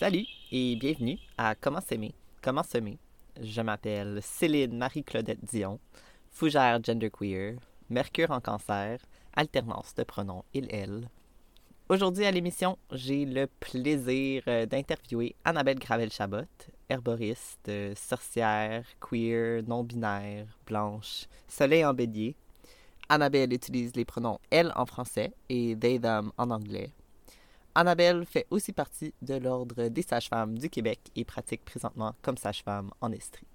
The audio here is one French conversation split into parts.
Salut et bienvenue à Comment s'aimer, comment semer. Je m'appelle Céline Marie-Claudette Dion, fougère genderqueer, mercure en cancer, alternance de pronoms il-elle. Aujourd'hui à l'émission, j'ai le plaisir euh, d'interviewer Annabelle Gravel-Chabot, herboriste, euh, sorcière, queer, non-binaire, blanche, soleil en bélier. Annabelle utilise les pronoms elle en français et they them en anglais. Annabelle fait aussi partie de l'Ordre des sages-femmes du Québec et pratique présentement comme sage-femme en Estrie.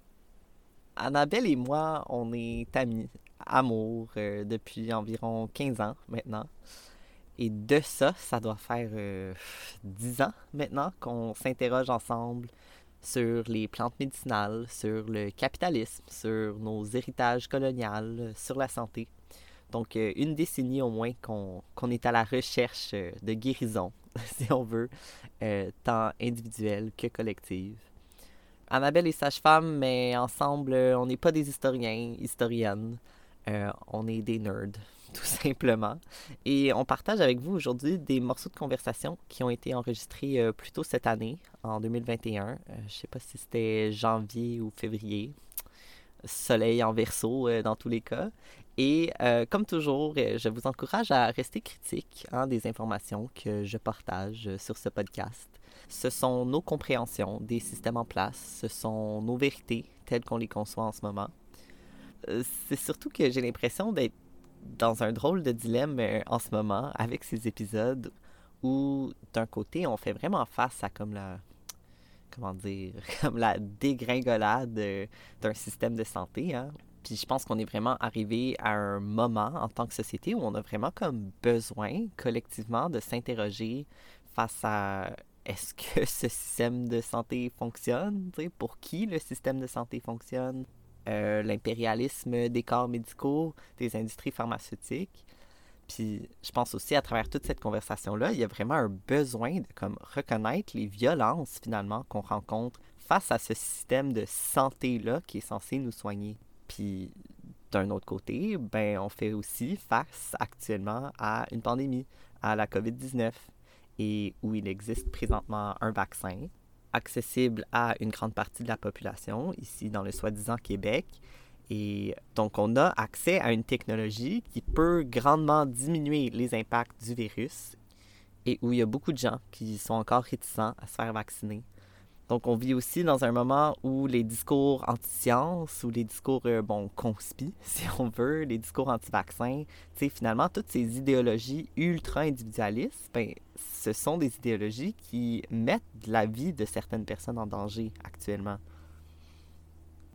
Annabelle et moi, on est amis, amour euh, depuis environ 15 ans maintenant. Et de ça, ça doit faire euh, 10 ans maintenant qu'on s'interroge ensemble sur les plantes médicinales, sur le capitalisme, sur nos héritages coloniaux, sur la santé. Donc, euh, une décennie au moins qu'on qu'on est à la recherche euh, de guérison, si on veut, euh, tant individuelle que collective. Annabelle est sage-femme, mais ensemble, euh, on n'est pas des historiens, historiennes. Euh, on est des nerds, tout simplement. Et on partage avec vous aujourd'hui des morceaux de conversation qui ont été enregistrés euh, plus tôt cette année, en 2021. Euh, je ne sais pas si c'était janvier ou février. Soleil en verso dans tous les cas. Et euh, comme toujours, euh, je vous encourage à rester critique hein, des informations que je partage euh, sur ce podcast. Ce sont nos compréhensions des systèmes en place, ce sont nos vérités telles qu'on les conçoit en ce moment. C'est surtout que j'ai l'impression d'être dans un drôle de dilemme en ce moment avec ces épisodes où d'un côté on fait vraiment face à comme la comment dire comme la dégringolade d'un système de santé hein. Puis je pense qu'on est vraiment arrivé à un moment en tant que société où on a vraiment comme besoin collectivement de s'interroger face à est-ce que ce système de santé fonctionne, pour qui le système de santé fonctionne, euh, l'impérialisme des corps médicaux, des industries pharmaceutiques. Puis je pense aussi à travers toute cette conversation-là, il y a vraiment un besoin de comme reconnaître les violences finalement qu'on rencontre face à ce système de santé-là qui est censé nous soigner. Puis d'un autre côté, ben on fait aussi face actuellement à une pandémie, à la COVID-19, et où il existe présentement un vaccin accessible à une grande partie de la population, ici dans le soi-disant Québec. Et donc, on a accès à une technologie qui peut grandement diminuer les impacts du virus et où il y a beaucoup de gens qui sont encore réticents à se faire vacciner. Donc, on vit aussi dans un moment où les discours anti-science ou les discours, euh, bon, conspi, si on veut, les discours anti-vaccins, tu sais, finalement, toutes ces idéologies ultra-individualistes, ben, ce sont des idéologies qui mettent la vie de certaines personnes en danger actuellement.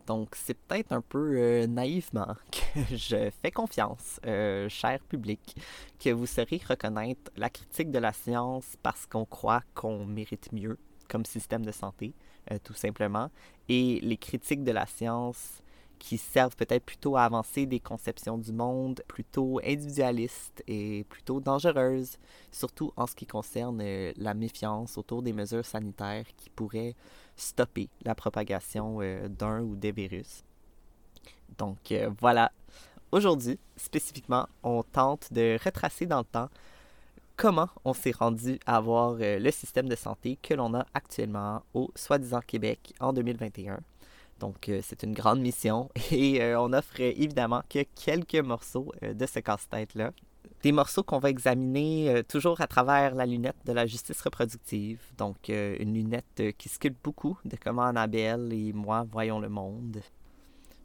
Donc, c'est peut-être un peu euh, naïvement que je fais confiance, euh, cher public, que vous saurez reconnaître la critique de la science parce qu'on croit qu'on mérite mieux comme système de santé, euh, tout simplement, et les critiques de la science qui servent peut-être plutôt à avancer des conceptions du monde plutôt individualistes et plutôt dangereuses, surtout en ce qui concerne euh, la méfiance autour des mesures sanitaires qui pourraient stopper la propagation euh, d'un ou des virus. Donc voilà, aujourd'hui spécifiquement, on tente de retracer dans le temps comment on s'est rendu à avoir euh, le système de santé que l'on a actuellement au soi-disant Québec en 2021. Donc, euh, c'est une grande mission et euh, on offre évidemment que quelques morceaux de ce casse-tête-là. Des morceaux qu'on va examiner toujours à travers la lunette de la justice reproductive. Donc, une lunette qui sculpte beaucoup de comment Annabelle et moi voyons le monde.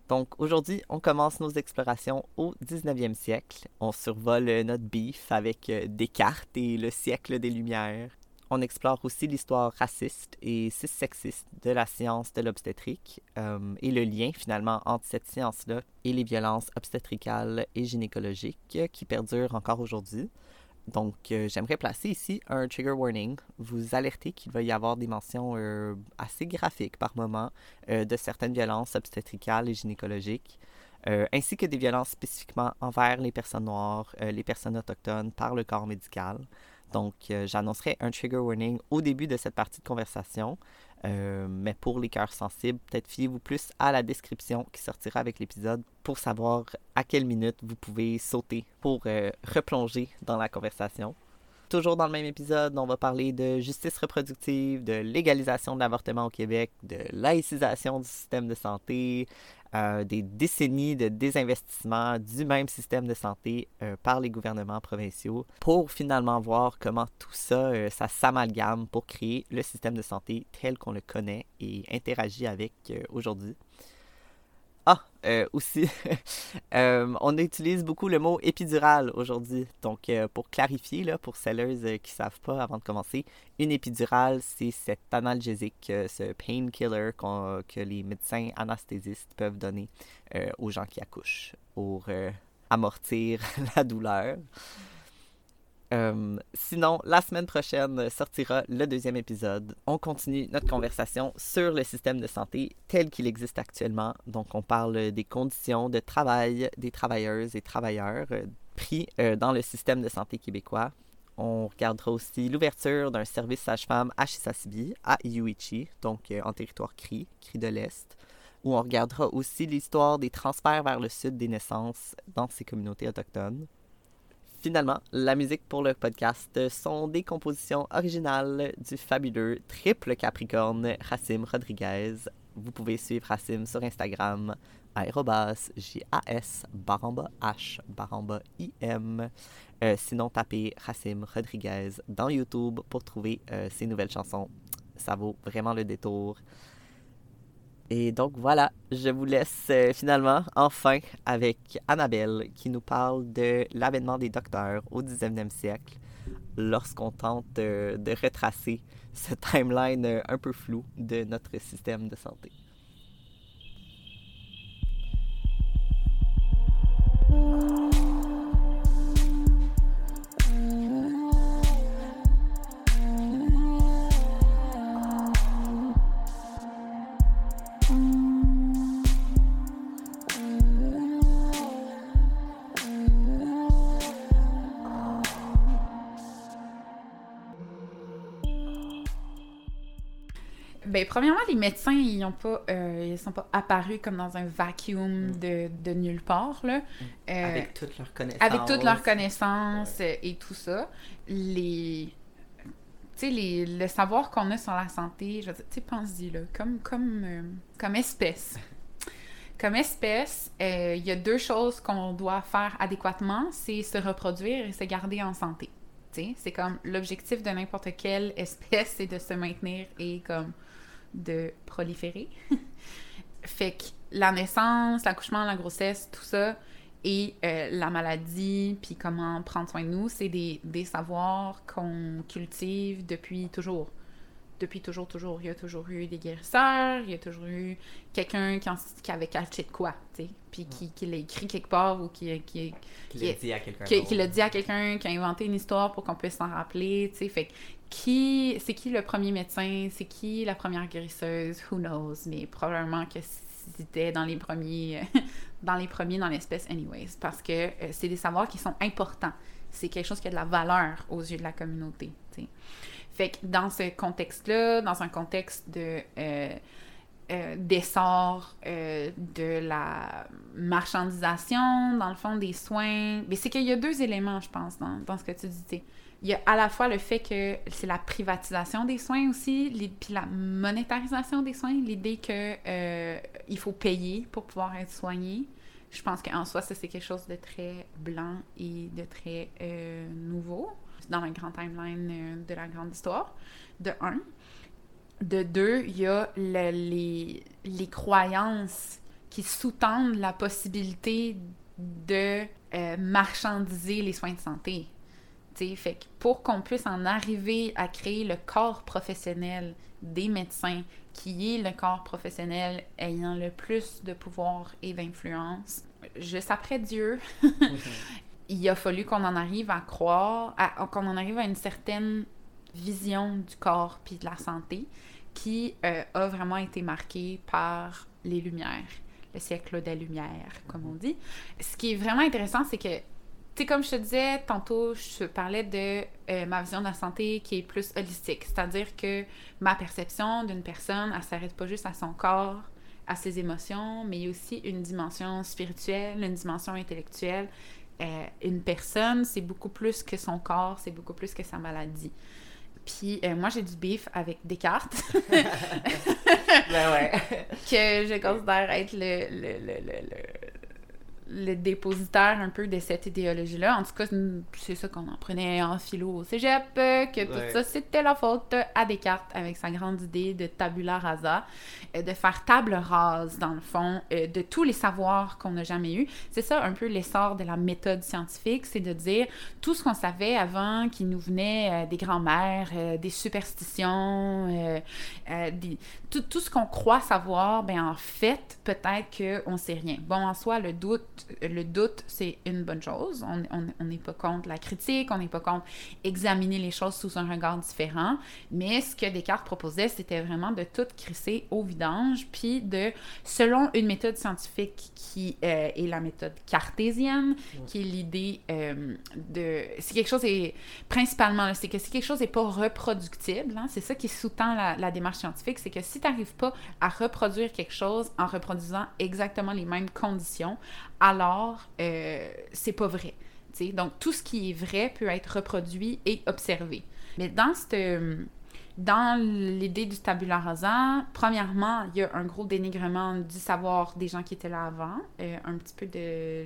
Donc, aujourd'hui, on commence nos explorations au 19e siècle. On survole euh, notre bif avec euh, Descartes et le siècle des Lumières. On explore aussi l'histoire raciste et cissexiste de la science de l'obstétrique euh, et le lien finalement entre cette science-là et les violences obstétricales et gynécologiques qui perdurent encore aujourd'hui. Donc, euh, j'aimerais placer ici un trigger warning, vous alerter qu'il va y avoir des mentions euh, assez graphiques par moment euh, de certaines violences obstétricales et gynécologiques, ainsi que des violences spécifiquement envers les personnes noires, les personnes autochtones par le corps médical. Donc, j'annoncerai un trigger warning au début de cette partie de conversation. Euh, mais pour les cœurs sensibles, peut-être fiez-vous plus à la description qui sortira avec l'épisode pour savoir à quelle minute vous pouvez sauter pour euh, replonger dans la conversation. Toujours dans le même épisode, on va parler de justice reproductive, de légalisation de l'avortement au Québec, de laïcisation du système de santé, euh, des décennies de désinvestissement du même système de santé euh, par les gouvernements provinciaux pour finalement voir comment tout ça, euh, ça s'amalgame pour créer le système de santé tel qu'on le connaît et interagit avec aujourd'hui. Euh, aussi, euh, on utilise beaucoup le mot épidural aujourd'hui. Donc, euh, pour clarifier, là, pour celles qui ne savent pas avant de commencer, une épidurale, c'est cet analgésique, ce painkiller que les médecins anesthésistes peuvent donner aux gens qui accouchent pour amortir la douleur. Euh, sinon, la semaine prochaine sortira le deuxième épisode. On continue notre conversation sur le système de santé tel qu'il existe actuellement. Donc, on parle des conditions de travail des travailleuses et travailleurs euh, pris euh, dans le système de santé québécois. On regardera aussi l'ouverture d'un service sage-femme à Chisasibi, à Iuichi, donc en territoire CRI, CRI de l'Est, où on regardera aussi l'histoire des transferts vers le sud des naissances dans ces communautés autochtones. Finalement, la musique pour le podcast sont des compositions originales du fabuleux triple Capricorne Racim Rodriguez. Vous pouvez suivre Racim sur Instagram, aérobas, J-A-S, baramba H, baramba I-M. Euh, sinon, tapez Racim Rodriguez dans YouTube pour trouver euh, ses nouvelles chansons. Ça vaut vraiment le détour. Et donc voilà, je vous laisse euh, finalement, enfin, avec Annabelle qui nous parle de l'avènement des docteurs au 19e siècle lorsqu'on tente de retracer ce timeline euh, un peu flou de notre système de santé. Ben, premièrement, les médecins, ils ont pas, euh, ils sont pas apparus comme dans un vacuum mm. de, de nulle part. Là. Mm. Euh, avec toutes leurs connaissances. Avec toutes leurs connaissances et tout ça. Les... Sais, le savoir qu'on a sur la santé, je tu pense-y, là, comme, comme, euh, comme espèce. Comme espèce, il y a deux choses qu'on doit faire adéquatement, c'est se reproduire et se garder en santé. C'est comme l'objectif de n'importe quelle espèce, c'est de se maintenir et comme de proliférer. fait que la naissance, l'accouchement, la grossesse, tout ça, et euh, la maladie, puis comment prendre soin de nous, c'est des, des savoirs qu'on cultive depuis toujours. Depuis toujours, toujours. Il y a toujours eu des guérisseurs, il y a toujours eu quelqu'un qui, qui, avait caché de quoi, tu sais, puis qui, qui l'a écrit quelque part ou qui, qui, qui l'a dit à quelqu'un. Qui, l'a dit à quelqu'un, qui a inventé une histoire pour qu'on puisse s'en rappeler, tu sais. Fait qui, c'est qui le premier médecin, c'est qui la première guérisseuse, who knows, mais probablement que c'était dans les premiers, dans les premiers dans l'espèce anyways, parce que euh, c'est des savoirs qui sont importants. C'est quelque chose qui a de la valeur aux yeux de la communauté. T'sais. Fait que dans ce contexte-là, dans un contexte de euh, euh, d'essor de la marchandisation, dans le fond, des soins, mais c'est qu'il y a deux éléments, je pense, dans, dans ce que tu dis il y a à la fois le fait que c'est la privatisation des soins aussi, puis la monétarisation des soins, l'idée que euh, il faut payer pour pouvoir être soigné. Je pense qu'en soi, ça, c'est quelque chose de très blanc et de très euh, nouveau dans la grande timeline euh, de la grande histoire, de un. De deux, il y a les, les croyances qui sous-tendent la possibilité de marchandiser les soins de santé fait pour qu'on puisse en arriver à créer le corps professionnel des médecins, qui est le corps professionnel ayant le plus de pouvoir et d'influence, juste après Dieu, il a fallu qu'on en arrive à croire, qu'on en arrive à une certaine vision du corps puis de la santé qui euh, a vraiment été marquée par les Lumières, le siècle des Lumières, comme on dit. Ce qui est vraiment intéressant, c'est que sais, comme je te disais tantôt, je parlais de euh, ma vision de la santé qui est plus holistique. C'est-à-dire que ma perception d'une personne, elle s'arrête pas juste à son corps, à ses émotions, mais il y a aussi une dimension spirituelle, une dimension intellectuelle euh, une personne, c'est beaucoup plus que son corps, c'est beaucoup plus que sa maladie. Puis euh, moi, j'ai du beef avec Descartes. ben ouais. que je considère être le, le, le, le dépositaire un peu de cette idéologie-là. En tout cas, c'est ça qu'on en prenait en philo au cégep, euh, que tout ça, c'était la faute à Descartes avec sa grande idée de tabula rasa, euh, de faire table rase, dans le fond, euh, de tous les savoirs qu'on n'a jamais eus. C'est ça un peu l'essor de la méthode scientifique, c'est de dire tout ce qu'on savait avant qui nous venait des grands-mères, des superstitions, des, tout, tout, ce qu'on croit savoir, ben en fait, peut-être qu'on ne sait rien. Bon, en soi, le doute le doute, c'est une bonne chose. On n'est pas contre la critique, on n'est pas contre examiner les choses sous un regard différent. Mais ce que Descartes proposait, c'était vraiment de tout crisser au vidange, puis de, selon une méthode scientifique qui euh, est la méthode cartésienne, qui est l'idée euh, de... Si quelque chose est... Principalement, c'est que si quelque chose n'est pas reproductible, hein, c'est ça qui sous-tend la, la démarche scientifique, c'est que si tu n'arrives pas à reproduire quelque chose en reproduisant exactement les mêmes conditions, alors euh, c'est pas vrai. Donc, tout ce qui est vrai peut être reproduit et observé. Mais dans cette, dans l'idée du tabula rasa, premièrement, il y a un gros dénigrement du savoir des gens qui étaient là avant, euh, un petit peu de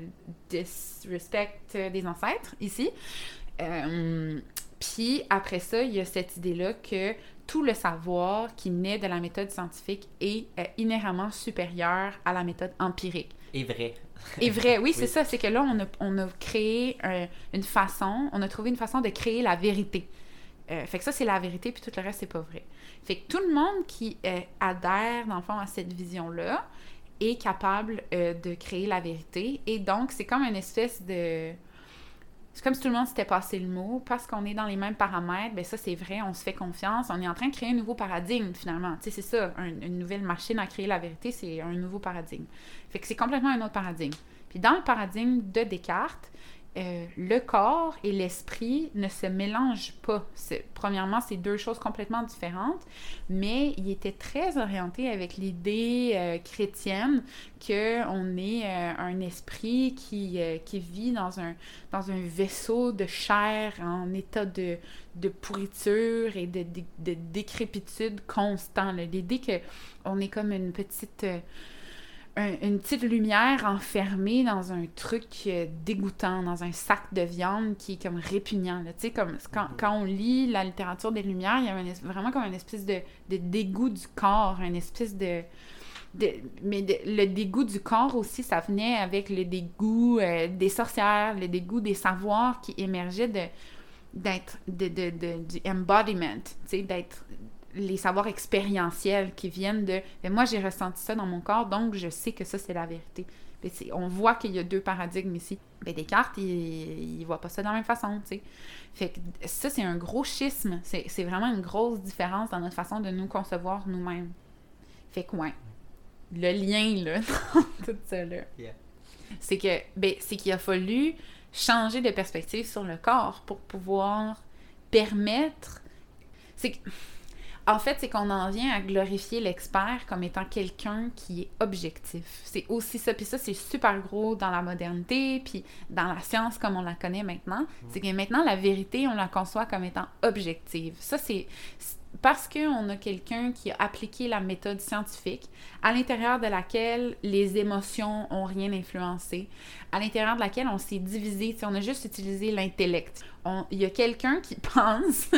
disrespect des ancêtres ici. Euh, puis après ça, il y a cette idée-là que tout le savoir qui naît de la méthode scientifique est inhéremment supérieur à la méthode empirique. Et vrai. Et vrai, oui, c'est ça. C'est que là, on a, on a créé une façon, on a trouvé une façon de créer la vérité. Euh, fait que ça, c'est la vérité, puis tout le reste, c'est pas vrai. Fait que tout le monde qui euh, adhère, dans le fond, à cette vision-là est capable euh, de créer la vérité. Et donc, c'est comme une espèce de c'est comme si tout le monde s'était passé le mot. Parce qu'on est dans les mêmes paramètres, ben ça, c'est vrai, on se fait confiance. On est en train de créer un nouveau paradigme, finalement. Tu sais, c'est ça, une nouvelle machine à créer la vérité, c'est un nouveau paradigme. Fait que c'est complètement un autre paradigme. Puis dans le paradigme de Descartes, euh, le corps et l'esprit ne se mélangent pas. Premièrement, c'est deux choses complètement différentes, mais il était très orienté avec l'idée euh, chrétienne qu'on est euh, un esprit qui, qui vit dans un, dans un vaisseau de chair en état de, de pourriture et de, de, décrépitude constant. L'idée qu'on est comme une petite une petite lumière enfermée dans un truc euh, dégoûtant, dans un sac de viande qui est comme répugnant. Tu sais, comme quand, quand, on lit la littérature des Lumières, il y a vraiment comme une espèce de, de, dégoût du corps, une espèce de... mais le dégoût du corps aussi, ça venait avec le dégoût euh, des sorcières, le dégoût des savoirs qui émergeaient de d'être de, de, de, du embodiment, d'être les savoirs expérientiels qui viennent de mais moi j'ai ressenti ça dans mon corps donc je sais que ça c'est la vérité. On voit qu'il y a deux paradigmes ici. Mais Descartes il, il voit pas ça de la même façon tu sais. Fait que ça c'est un gros schisme. C'est vraiment une grosse différence dans notre façon de nous concevoir nous-mêmes. Fait que ouais le lien là dans tout ça là. C'est que ben, c'est qu'il a fallu changer de perspective sur le corps pour pouvoir permettre c'est en fait, c'est qu'on en vient à glorifier l'expert comme étant quelqu'un qui est objectif. C'est aussi ça. Puis ça, c'est super gros dans la modernité, puis dans la science comme on la connaît maintenant. C'est que maintenant, la vérité, on la conçoit comme étant objective. Ça, c'est parce qu'on a quelqu'un qui a appliqué la méthode scientifique, à l'intérieur de laquelle les émotions ont rien influencé, à l'intérieur de laquelle on s'est divisé, on a juste utilisé l'intellect. Il y a quelqu'un qui pense,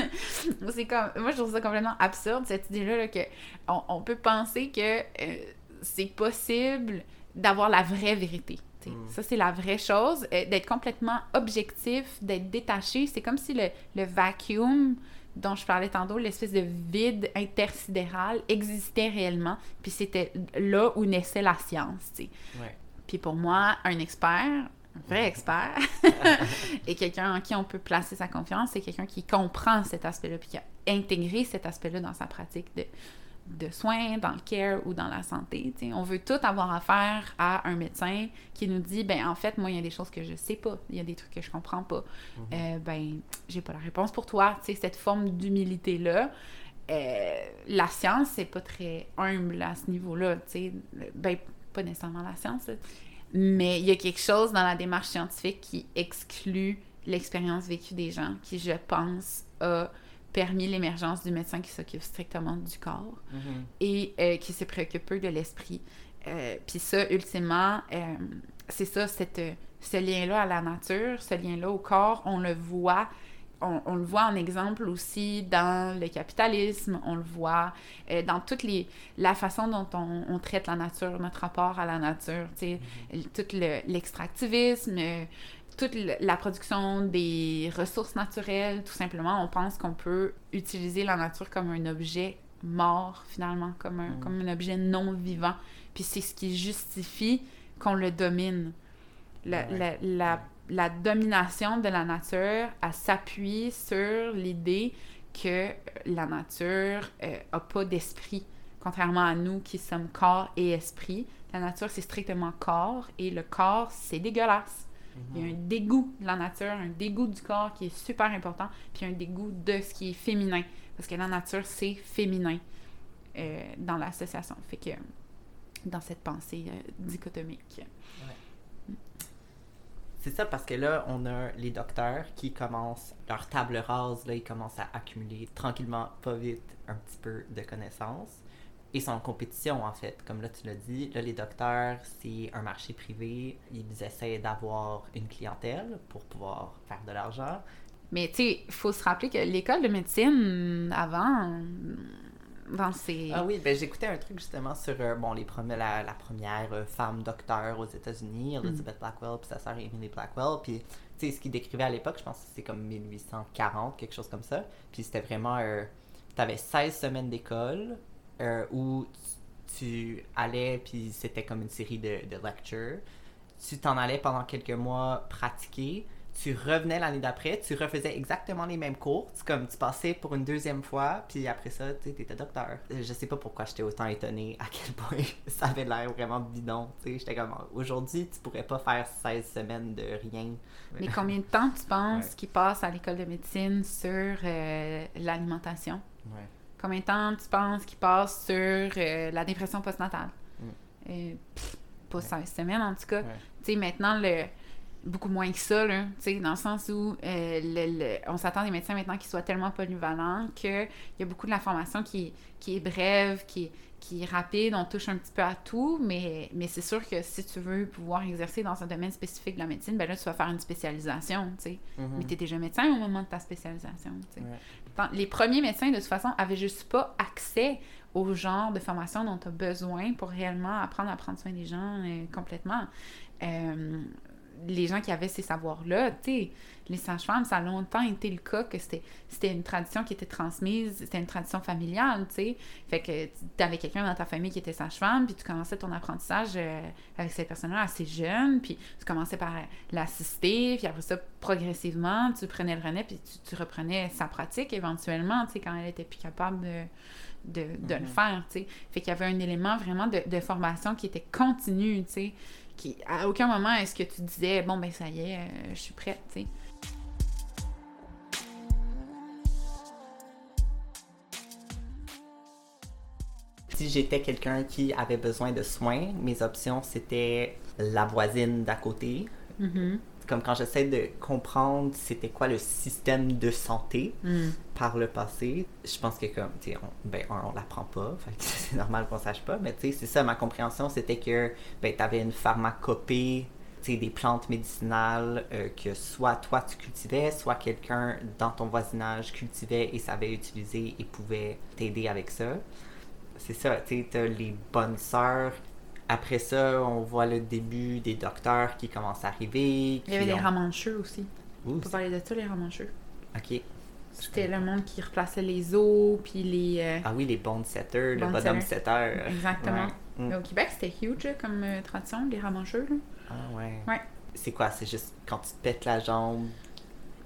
c'est comme, moi je trouve ça complètement absurde cette idée-là que on, peut penser que euh, c'est possible d'avoir la vraie vérité. Mm. Ça, c'est la vraie chose. Euh, d'être complètement objectif, d'être détaché. C'est comme si le, le vacuum dont je parlais tantôt, l'espèce de vide intersidéral existait réellement, puis c'était là où naissait la science, tu sais. Puis pour moi, un expert, un vrai expert, et quelqu'un en qui on peut placer sa confiance, c'est quelqu'un qui comprend cet aspect-là, puis qui a intégré cet aspect-là dans sa pratique de de soins, dans le care ou dans la santé. On veut tout avoir affaire à un médecin qui nous dit ben en fait, moi, il y a des choses que je sais pas, il y a des trucs que je comprends pas. Mhm. euh, ben, j'ai pas la réponse pour toi. sais cette forme d'humilité-là. Euh, la science, c'est pas très humble à ce niveau-là. Ben, pas nécessairement la science. Mais il y a quelque chose dans la démarche scientifique qui exclut l'expérience vécue des gens, qui, je pense, a permis l'émergence du médecin qui s'occupe strictement du corps Mhm. et euh, qui se préoccupe peu de l'esprit. Euh, Puis ça, ultimement, euh, c'est ça, cette, ce lien-là à la nature, ce lien-là au corps, on le voit. On, on le voit en exemple aussi dans le capitalisme, on le voit dans toute les, la façon dont on, on traite la nature, notre rapport à la nature, tu sais, tout le- l'extractivisme, toute la production des ressources naturelles, tout simplement, on pense qu'on peut utiliser la nature comme un objet mort, finalement, comme un, Mm. comme un objet non vivant. Puis c'est ce qui justifie qu'on le domine. La, Ouais. la, la, la domination de la nature, elle s'appuie sur l'idée que la nature n'a pas d'esprit. Contrairement à nous qui sommes corps et esprit, la nature c'est strictement corps et le corps c'est dégueulasse. Il y a un dégoût de la nature, un dégoût du corps qui est super important, puis un dégoût de ce qui est féminin. Parce que la nature, c'est féminin euh, dans l'association. Fait que dans cette pensée euh, dichotomique. C'est ça parce que là, on a les docteurs qui commencent leur table rase, là, ils commencent à accumuler tranquillement, pas vite, un petit peu de connaissances. Ils sont en compétition, en fait. Comme là, tu l'as dit, là, les docteurs, c'est un marché privé. Ils essaient d'avoir une clientèle pour pouvoir faire de l'argent. Mais tu sais, il faut se rappeler que l'école de médecine, avant, dans ses... Ah oui, ben j'écoutais un truc justement sur euh, bon, les premiers, la, la première euh, femme docteur aux États-Unis, Elizabeth Blackwell, puis sa sœur Emily Blackwell. Puis, tu sais, ce qu'ils décrivaient à l'époque, je pense que c'est comme 1840, quelque chose comme ça. Puis c'était vraiment. Euh, T'avais 16 semaines d'école euh, où tu, allais, puis c'était comme une série de, de lectures. Tu t'en allais pendant quelques mois pratiquer. Tu revenais l'année d'après, tu refaisais exactement les mêmes cours. Tu, comme, tu passais pour une deuxième fois, puis après ça, tu étais docteur. Euh, Je sais pas pourquoi j'étais autant étonnée à quel point ça avait l'air vraiment bidon. tu sais. J'étais comme, aujourd'hui, tu pourrais pas faire 16 semaines de rien. Mais combien de temps tu penses Ouais. qu'ils passent à l'école de médecine sur euh, l'alimentation? Ouais. Combien de temps tu penses qu'ils passent sur euh, la dépression postnatale? Mm. Euh, pff, pas. 16 semaines, en tout cas. Ouais. Tu sais, maintenant, le, beaucoup moins que ça, là, tu sais, dans le sens où euh, le- le- on s'attend des médecins maintenant qui soient tellement polyvalents qu'il y a beaucoup de la formation qui, qui est brève, qui, qui est rapide, on touche un petit peu à tout, mais, mais c'est sûr que si tu veux pouvoir exercer dans un domaine spécifique de la médecine, ben là, tu vas faire une spécialisation, tu sais. Mhm. Mais tu es déjà médecin au moment de ta spécialisation, tu sais. Ouais. Les premiers médecins, de toute façon, avaient juste pas accès au genre de formation dont tu as besoin pour réellement apprendre à prendre soin des gens euh, complètement. Euh, les gens qui avaient ces savoirs-là, tu sais, les sages-femmes, ça a longtemps été le cas que c'était une tradition qui était transmise, c'était une tradition familiale, tu sais. Fait que tu avais quelqu'un dans ta famille qui était sage-femme, puis tu commençais ton apprentissage euh, avec cette personne-là assez jeune, puis tu commençais par l'assister, puis après ça, progressivement, tu prenais le relais, puis tu, tu reprenais sa pratique éventuellement, tu sais, quand elle était plus capable de, de, de le Mhm. faire, tu sais. Fait qu'il y avait un élément vraiment de, de formation qui était continu, tu sais. Qui, à aucun moment est-ce que tu disais, bon, ben ça y est, euh, je suis prête, tu sais? Si j'étais quelqu'un qui avait besoin de soins, mes options c'était la voisine d'à côté. Mhm. Comme quand j'essaie de comprendre c'était quoi le système de santé Mm. par le passé, je pense que comme, tu sais, on, ben, un, on l'apprend pas, c'est normal qu'on sache pas, mais tu sais, c'est ça, ma compréhension, c'était que, ben, t'avais une pharmacopée, tu sais, des plantes médicinales euh, que soit toi tu cultivais, soit quelqu'un dans ton voisinage cultivait et savait utiliser et pouvait t'aider avec ça. C'est ça, tu sais, t'as les bonnes sœurs. Après ça, on voit le début des docteurs qui commencent à arriver. Il y avait qui les ont- ramancheux aussi. Ouh, On peut parler de ça, les ramancheux. ok. C'était le monde qui replaçait les os, puis les... euh, Ah oui, les bond setters, le bonhomme setter. Exactement. Ouais. Mm. Au Québec, c'était huge comme euh, tradition, les ramancheux. Là. Ah ouais. Ouais. C'est quoi? C'est juste quand tu te pètes la jambe.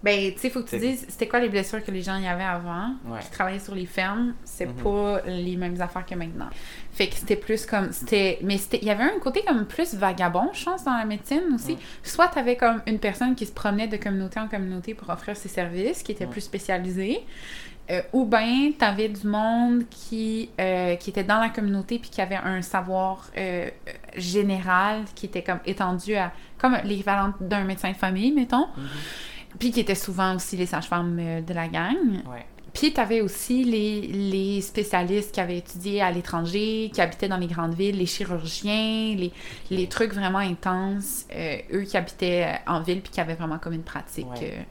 Ben, tu sais, faut que tu dises, c'était quoi les blessures que les gens y avaient avant, Ouais. qui travaillaient sur les fermes, c'est Mhm. pas les mêmes affaires que maintenant. Fait que c'était plus comme, c'était, mais c'était, il y avait un côté comme plus vagabond, je pense, dans la médecine aussi. Ouais. Soit t'avais comme une personne qui se promenait de communauté en communauté pour offrir ses services, qui était plus spécialisée, euh, ou bien t'avais du monde qui, euh, qui était dans la communauté puis qui avait un savoir euh, général qui était comme étendu à comme l'équivalent d'un médecin de famille, mettons. Puis qui était souvent aussi les sages-femmes euh, de la gang. Ouais. Puis tu avais aussi les, les spécialistes qui avaient étudié à l'étranger, qui habitaient dans les grandes villes, les chirurgiens, les, les trucs vraiment intenses, euh, eux qui habitaient euh, en ville puis qui avaient vraiment comme une pratique Ouais. euh,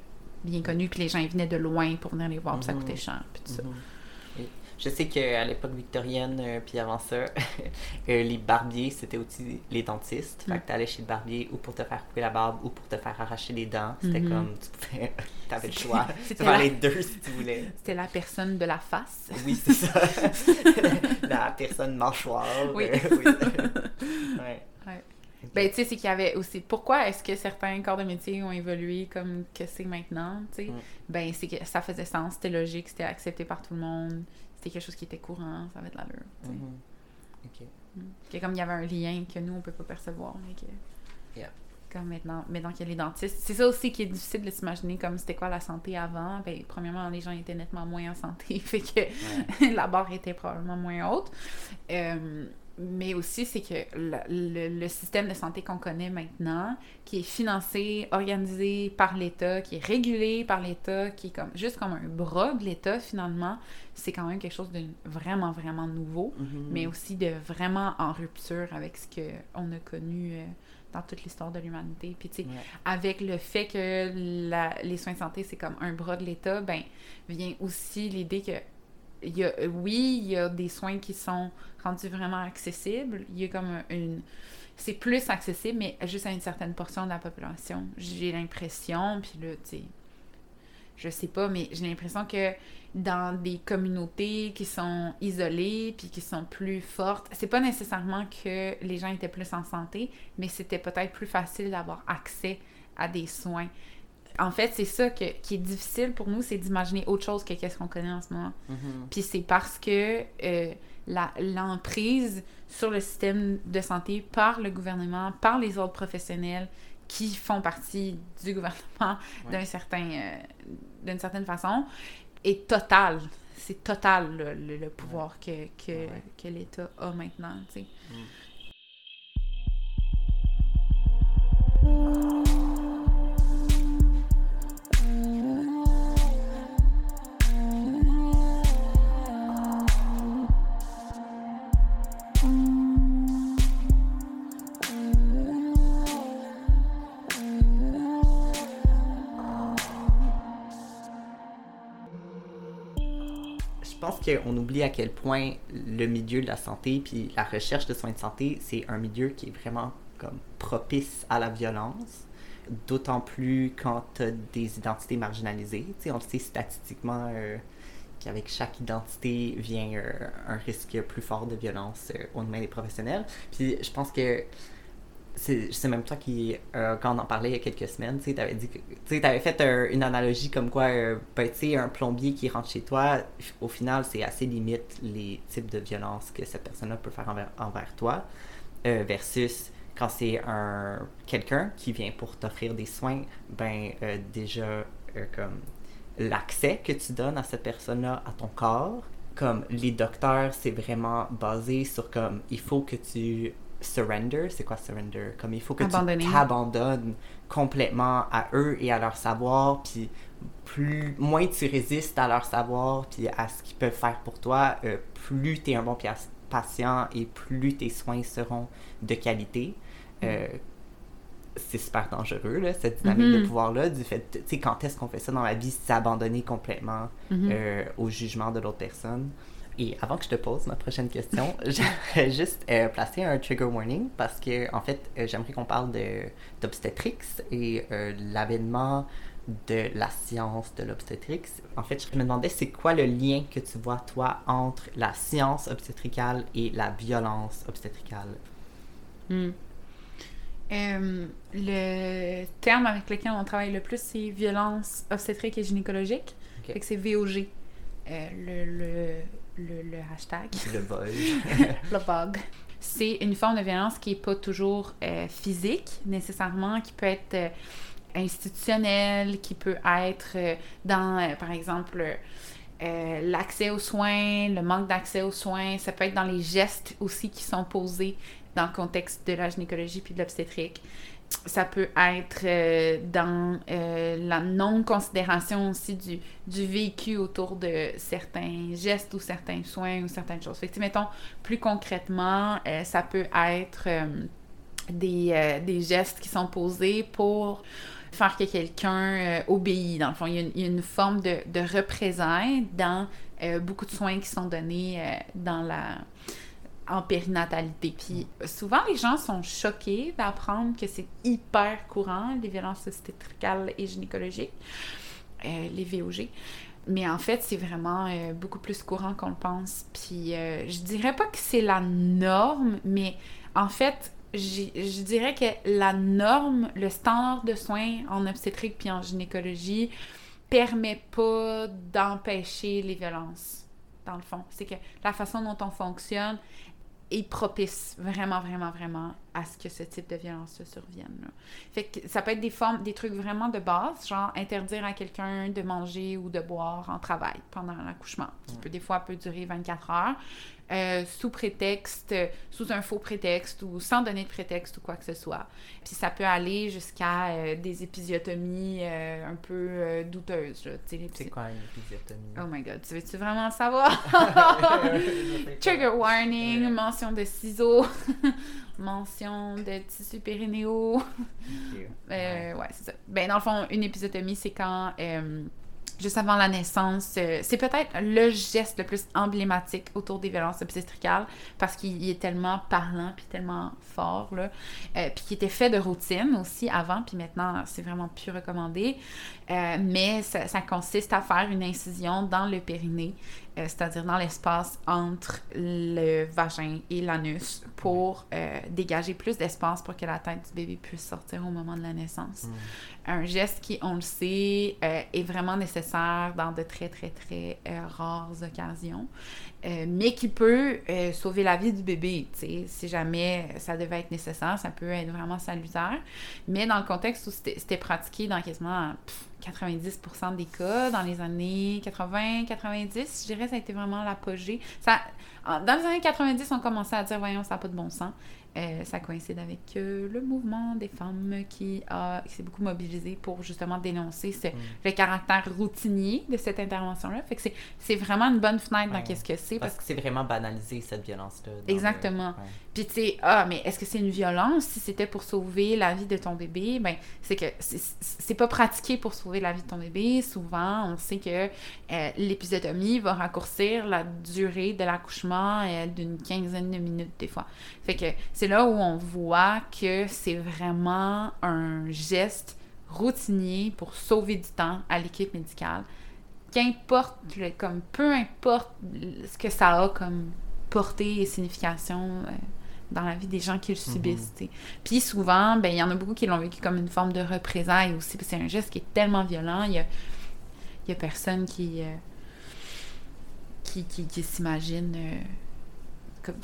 bien connue, puis les gens ils venaient de loin pour venir les voir, puis ça Mhm. coûtait cher, puis tout ça. Mhm. Je sais qu'à l'époque victorienne, euh, puis avant ça, euh, les barbiers, c'était aussi les dentistes. Fait Mm. que t'allais chez le barbier ou pour te faire couper la barbe ou pour te faire arracher les dents. C'était Mhm. comme, tu pouvais, t'avais le choix. Tu pouvais la- les deux si tu voulais. C'était la personne de la face. Oui, c'est ça. la personne mâchoire. Oui. euh, ouais. Ouais. Ben, tu sais, c'est qu'il y avait aussi. Pourquoi est-ce que certains corps de métier ont évolué comme que c'est maintenant, tu sais? Mm. Ben, c'est que ça faisait sens, c'était logique, c'était accepté par tout le monde, c'était quelque chose qui était courant, ça avait de l'allure. Mhm. Ok. Que comme il y avait un lien que nous, on peut pas percevoir, mais que... Yeah. Comme maintenant, maintenant qu'il y a les dentistes. C'est ça aussi qui est difficile de s'imaginer comme c'était quoi la santé avant. Ben, premièrement, les gens étaient nettement moins en santé, fait que la barre était probablement moins haute. Euh, mais aussi, c'est que le, le- le système de santé qu'on connaît maintenant, qui est financé, organisé par l'État, qui est régulé par l'État, qui est comme juste comme un bras de l'État finalement, c'est quand même quelque chose de vraiment, vraiment nouveau, Mhm. mais aussi de vraiment en rupture avec ce qu'on a connu euh, dans toute l'histoire de l'humanité. Puis tu sais, Ouais. avec le fait que la- les soins de santé, c'est comme un bras de l'État, ben, vient aussi l'idée que, y a, euh, oui, il y a des soins qui sont rendus vraiment accessibles. Il y a comme une. C'est plus accessible, mais juste à une certaine portion de la population. J'ai l'impression, puis là, tu sais, je sais pas, mais j'ai l'impression que dans des communautés qui sont isolées puis qui sont plus fortes, c'est pas nécessairement que les gens étaient plus en santé, mais c'était peut-être plus facile d'avoir accès à des soins. En fait, c'est ça que, qui est difficile pour nous, c'est d'imaginer autre chose que qu'est-ce qu'on connaît en ce moment. Mhm. Puis c'est parce que euh, la- l'emprise sur le système de santé par le gouvernement, par les autres professionnels qui font partie du gouvernement Ouais. d'un certain, euh, d'une certaine façon, est totale. C'est total le, le- le pouvoir que, que, Ouais. que l'État a maintenant. tu sais. Je pense qu'on oublie à quel point le milieu de la santé puis la recherche de soins de santé, c'est un milieu qui est vraiment comme propice à la violence. D'autant plus quand tu as des identités marginalisées. Tu sais, on le sait statistiquement euh, qu'avec chaque identité vient euh, un risque plus fort de violence euh, aux mains des professionnels. Puis je pense que c'est même toi qui, euh, quand on en parlait il y a quelques semaines, tu dit que, t'avais fait une analogie comme quoi, ben, un plombier qui rentre chez toi, au final, c'est assez limite les types de violences que cette personne-là peut faire envers, toi, versus quand c'est un quelqu'un qui vient pour t'offrir des soins, ben, euh, déjà, euh, comme l'accès que tu donnes à cette personne-là, à ton corps, comme les docteurs, c'est vraiment basé sur comme, il faut que tu surrender, c'est quoi surrender? Comme il faut que Abandonner. tu t'abandonnes complètement à eux et à leur savoir, puis plus moins tu résistes à leur savoir, puis à ce qu'ils peuvent faire pour toi, euh, plus tu es un bon patient et plus tes soins seront de qualité. Euh, c'est super dangereux, là, cette dynamique de Mhm. pouvoir-là, du fait, tu sais, quand est-ce qu'on fait ça dans la vie, s'abandonner complètement Mhm. euh, au jugement de l'autre personne. Et avant que je te pose ma prochaine question, j'aimerais juste euh, placer un trigger warning parce que, en fait, euh, j'aimerais qu'on parle d'obstétrics et euh, l'avènement de la science de l'obstétrics. En fait, je me demandais c'est quoi le lien que tu vois, toi, entre la science obstétricale et la violence obstétricale? Hmm. Euh, le terme avec lequel on travaille le plus, c'est violence obstétrique et gynécologique. Ok. Fait que c'est VOG, euh, le, le, le, le hashtag, Le vol. le bug. C'est une forme de violence qui n'est pas toujours euh, physique, nécessairement, qui peut être institutionnelle, qui peut être dans, par exemple, euh, l'accès aux soins, le manque d'accès aux soins. Ça peut être dans les gestes aussi qui sont posés dans le contexte de la gynécologie puis de l'obstétrique. Ça peut être euh, dans euh, la non-considération aussi du, du vécu autour de certains gestes ou certains soins ou certaines choses. Fait que, mettons, plus concrètement, euh, ça peut être des, des, gestes qui sont posés pour faire que quelqu'un obéit. Dans le fond, il y a une, une forme de, de représailles dans beaucoup de soins qui sont donnés dans la en périnatalité. Puis souvent, les gens sont choqués d'apprendre que c'est hyper courant, les violences obstétricales et gynécologiques, euh, les VOG. Mais en fait, c'est vraiment euh, beaucoup plus courant qu'on le pense. Puis euh, je dirais pas que c'est la norme, mais en fait, je dirais que la norme, le standard de soins en obstétrique puis en gynécologie permet pas d'empêcher les violences dans le fond. C'est que la façon dont on fonctionne est propice vraiment, vraiment, vraiment à ce que ce type de violence se survienne. Fait que ça peut être des formes, des trucs vraiment de base, genre interdire à quelqu'un de manger ou de boire en travail pendant l'accouchement, qui peut des fois peut durer 24 heures. Euh, sous prétexte, sous un faux prétexte ou sans donner de prétexte ou quoi que ce soit. Puis ça peut aller jusqu'à euh, des épisiotomies euh, un peu douteuses. C'est quoi une épisiotomie? Oh my god, tu veux-tu vraiment le savoir? Trigger warning, mention de ciseaux, mention de tissu périnéaux. ouais, c'est ça. Ben, dans le fond, une épisiotomie, c'est quand juste avant la naissance. Euh, c'est peut-être le geste le plus emblématique autour des violences obstétricales parce qu'il est tellement parlant puis tellement fort, là. Euh, puis qui était fait de routine aussi avant, puis maintenant, c'est vraiment plus recommandé. Euh, mais ça, ça, consiste à faire une incision dans le périnée c'est-à-dire dans l'espace entre le vagin et l'anus, pour euh, dégager plus d'espace pour que la tête du bébé puisse sortir au moment de la naissance. Mm. Un geste qui, on le sait, euh, est vraiment nécessaire dans de très, très, très rares occasions, mais qui peut sauver la vie du bébé. Si jamais ça devait être nécessaire, ça peut être vraiment salutaire. Mais dans le contexte où c'était pratiqué dans quasiment... 90% des cas dans les années 80-90. Je dirais ça a été vraiment l'apogée. Ça, dans les années 90, on commençait à dire, voyons, ça n'a pas de bon sens. Euh, ça coïncide avec euh, le mouvement des femmes qui, s'est beaucoup mobilisé pour justement dénoncer ce, mm. le caractère routinier de cette intervention-là. Fait que c'est vraiment une bonne fenêtre dans qu'est-ce que c'est. Parce, que c'est vraiment banalisé, cette violence-là. Exactement. Puis tu sais, ah, mais est-ce que c'est une violence? Si c'était pour sauver la vie de ton bébé, ben c'est que c'est pas pratiqué pour sauver la vie de ton bébé. Souvent, on sait que euh, va raccourcir la durée de l'accouchement d'une quinzaine de minutes des fois. Fait que c'est c'est là où on voit que c'est vraiment un geste routinier pour sauver du temps à l'équipe médicale. Qu'importe, comme peu importe ce que ça a comme portée et signification euh, dans la vie des gens qui le mhm. subissent. Puis souvent, ben il y en a beaucoup qui l'ont vécu comme une forme de représailles aussi, c'est un geste qui est tellement violent, il y a, y a personne qui, euh, qui, qui, s'imagine... Euh,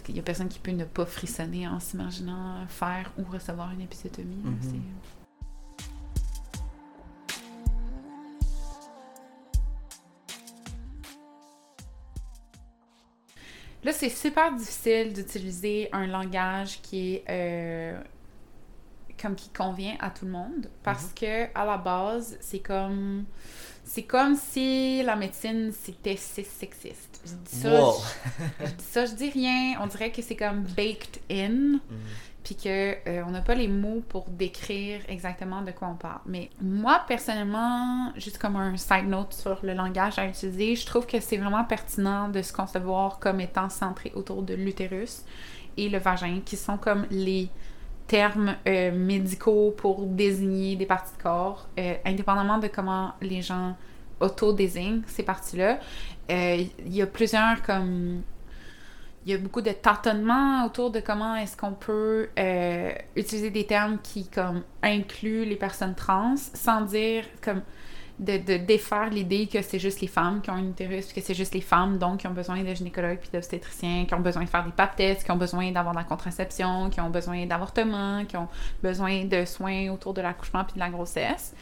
il n'y a personne qui peut ne pas frissonner en s'imaginant faire ou recevoir une épisiotomie. Mm-hmm. Là, c'est super difficile d'utiliser un langage qui est euh, comme qui convient à tout le monde parce mm-hmm. que à la base, c'est comme c'est comme si la médecine c'était sexiste. Je dis ça, je, dis ça, je dis rien. On dirait que c'est comme baked in. Mm. Puis que euh, n'a pas les mots pour décrire exactement de quoi on parle. Mais moi, personnellement, juste comme un side note sur le langage à utiliser, je trouve que c'est vraiment pertinent de se concevoir comme étant centré autour de l'utérus et le vagin, qui sont comme les termes euh, médicaux pour désigner des parties de corps, euh, indépendamment de comment les gens auto-désignent ces parties-là. Il y a plusieurs comme il y a beaucoup de tâtonnements autour de comment est-ce qu'on peut euh, utiliser des termes qui comme incluent les personnes trans sans dire comme de, de défaire l'idée que c'est juste les femmes qui ont une utérus, que c'est juste les femmes donc qui ont besoin de gynécologues puis d'obstétriciens, qui ont besoin de faire des pap tests, qui ont besoin d'avoir de la contraception, qui ont besoin d'avortement, qui ont besoin de soins autour de l'accouchement puis de la grossesse.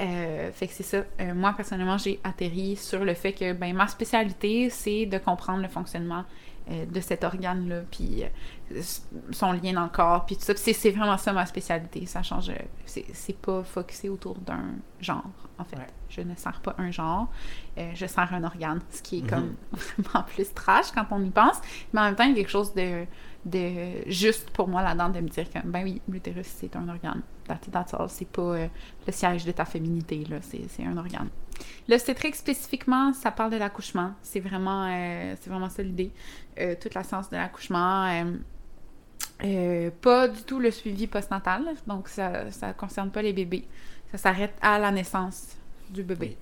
Euh, fait que c'est ça. Euh, moi, personnellement, j'ai atterri sur le fait que ben, ma spécialité, c'est de comprendre le fonctionnement euh, de cet organe-là, puis euh, son lien dans le corps, puis tout ça. C'est vraiment ça ma spécialité. Ça change. euh, C'est pas focusé autour d'un genre, en fait. Ouais. Je ne sers pas un genre, je sers un organe, ce qui est Mhm. comme vraiment plus trash quand on y pense. Mais en même temps, il y a quelque chose de, de juste pour moi là-dedans de me dire que, ben oui, l'utérus, c'est un organe. That's, that's. C'est pas euh, le siège de ta féminité, là. C'est un organe. L'obstétrique, spécifiquement, ça parle de l'accouchement. C'est vraiment, euh, c'est vraiment ça l'idée. Euh, toute la science de l'accouchement. pas du tout le suivi postnatal, donc ça ne concerne pas les bébés. Ça s'arrête à la naissance du bébé.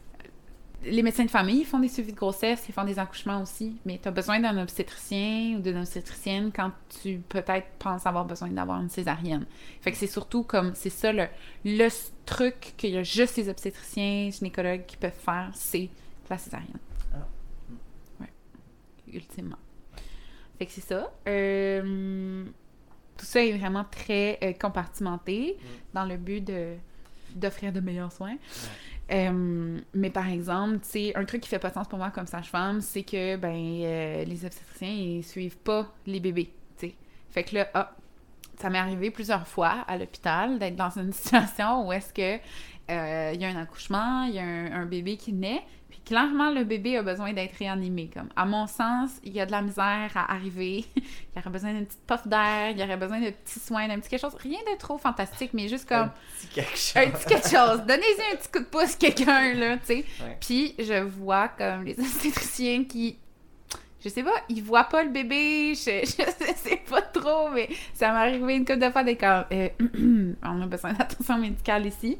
Les médecins de famille font des suivis de grossesse, ils font des accouchements aussi, mais tu as besoin d'un obstétricien ou d'une obstétricienne quand tu peut-être penses avoir besoin d'avoir une césarienne. Fait que c'est surtout comme, c'est ça le, le truc qu'il y a juste les obstétriciens, gynécologues qui peuvent faire, c'est la césarienne. Ah. Ouais, ultimement. Fait que c'est ça. Euh, tout ça est vraiment très euh, compartimenté dans le but de d'offrir de meilleurs soins. Euh, mais par exemple, tu un truc qui fait pas sens pour moi comme sage-femme, c'est que ben euh, les obstétriciens ils suivent pas les bébés, tu sais. Fait que là, ah, ça m'est arrivé plusieurs fois à l'hôpital d'être dans une situation où est-ce que euh, il y a un accouchement, il y a un, bébé qui naît, clairement le bébé a besoin d'être réanimé. Comme à mon sens, il y a de la misère à arriver. il aurait besoin d'une petite puff d'air, il aurait besoin de petits soins, d'un petit quelque chose, rien de trop fantastique, mais juste comme Un petit quelque chose. un petit quelque chose. Donnez-y un petit coup de pouce quelqu'un là, tu sais. Ouais. Puis je vois comme les obstétriciens qui je sais pas, ils voient pas le bébé, je, je sais pas trop, mais ça m'est arrivé une couple de fois d'être comme euh, on a besoin d'attention médicale ici.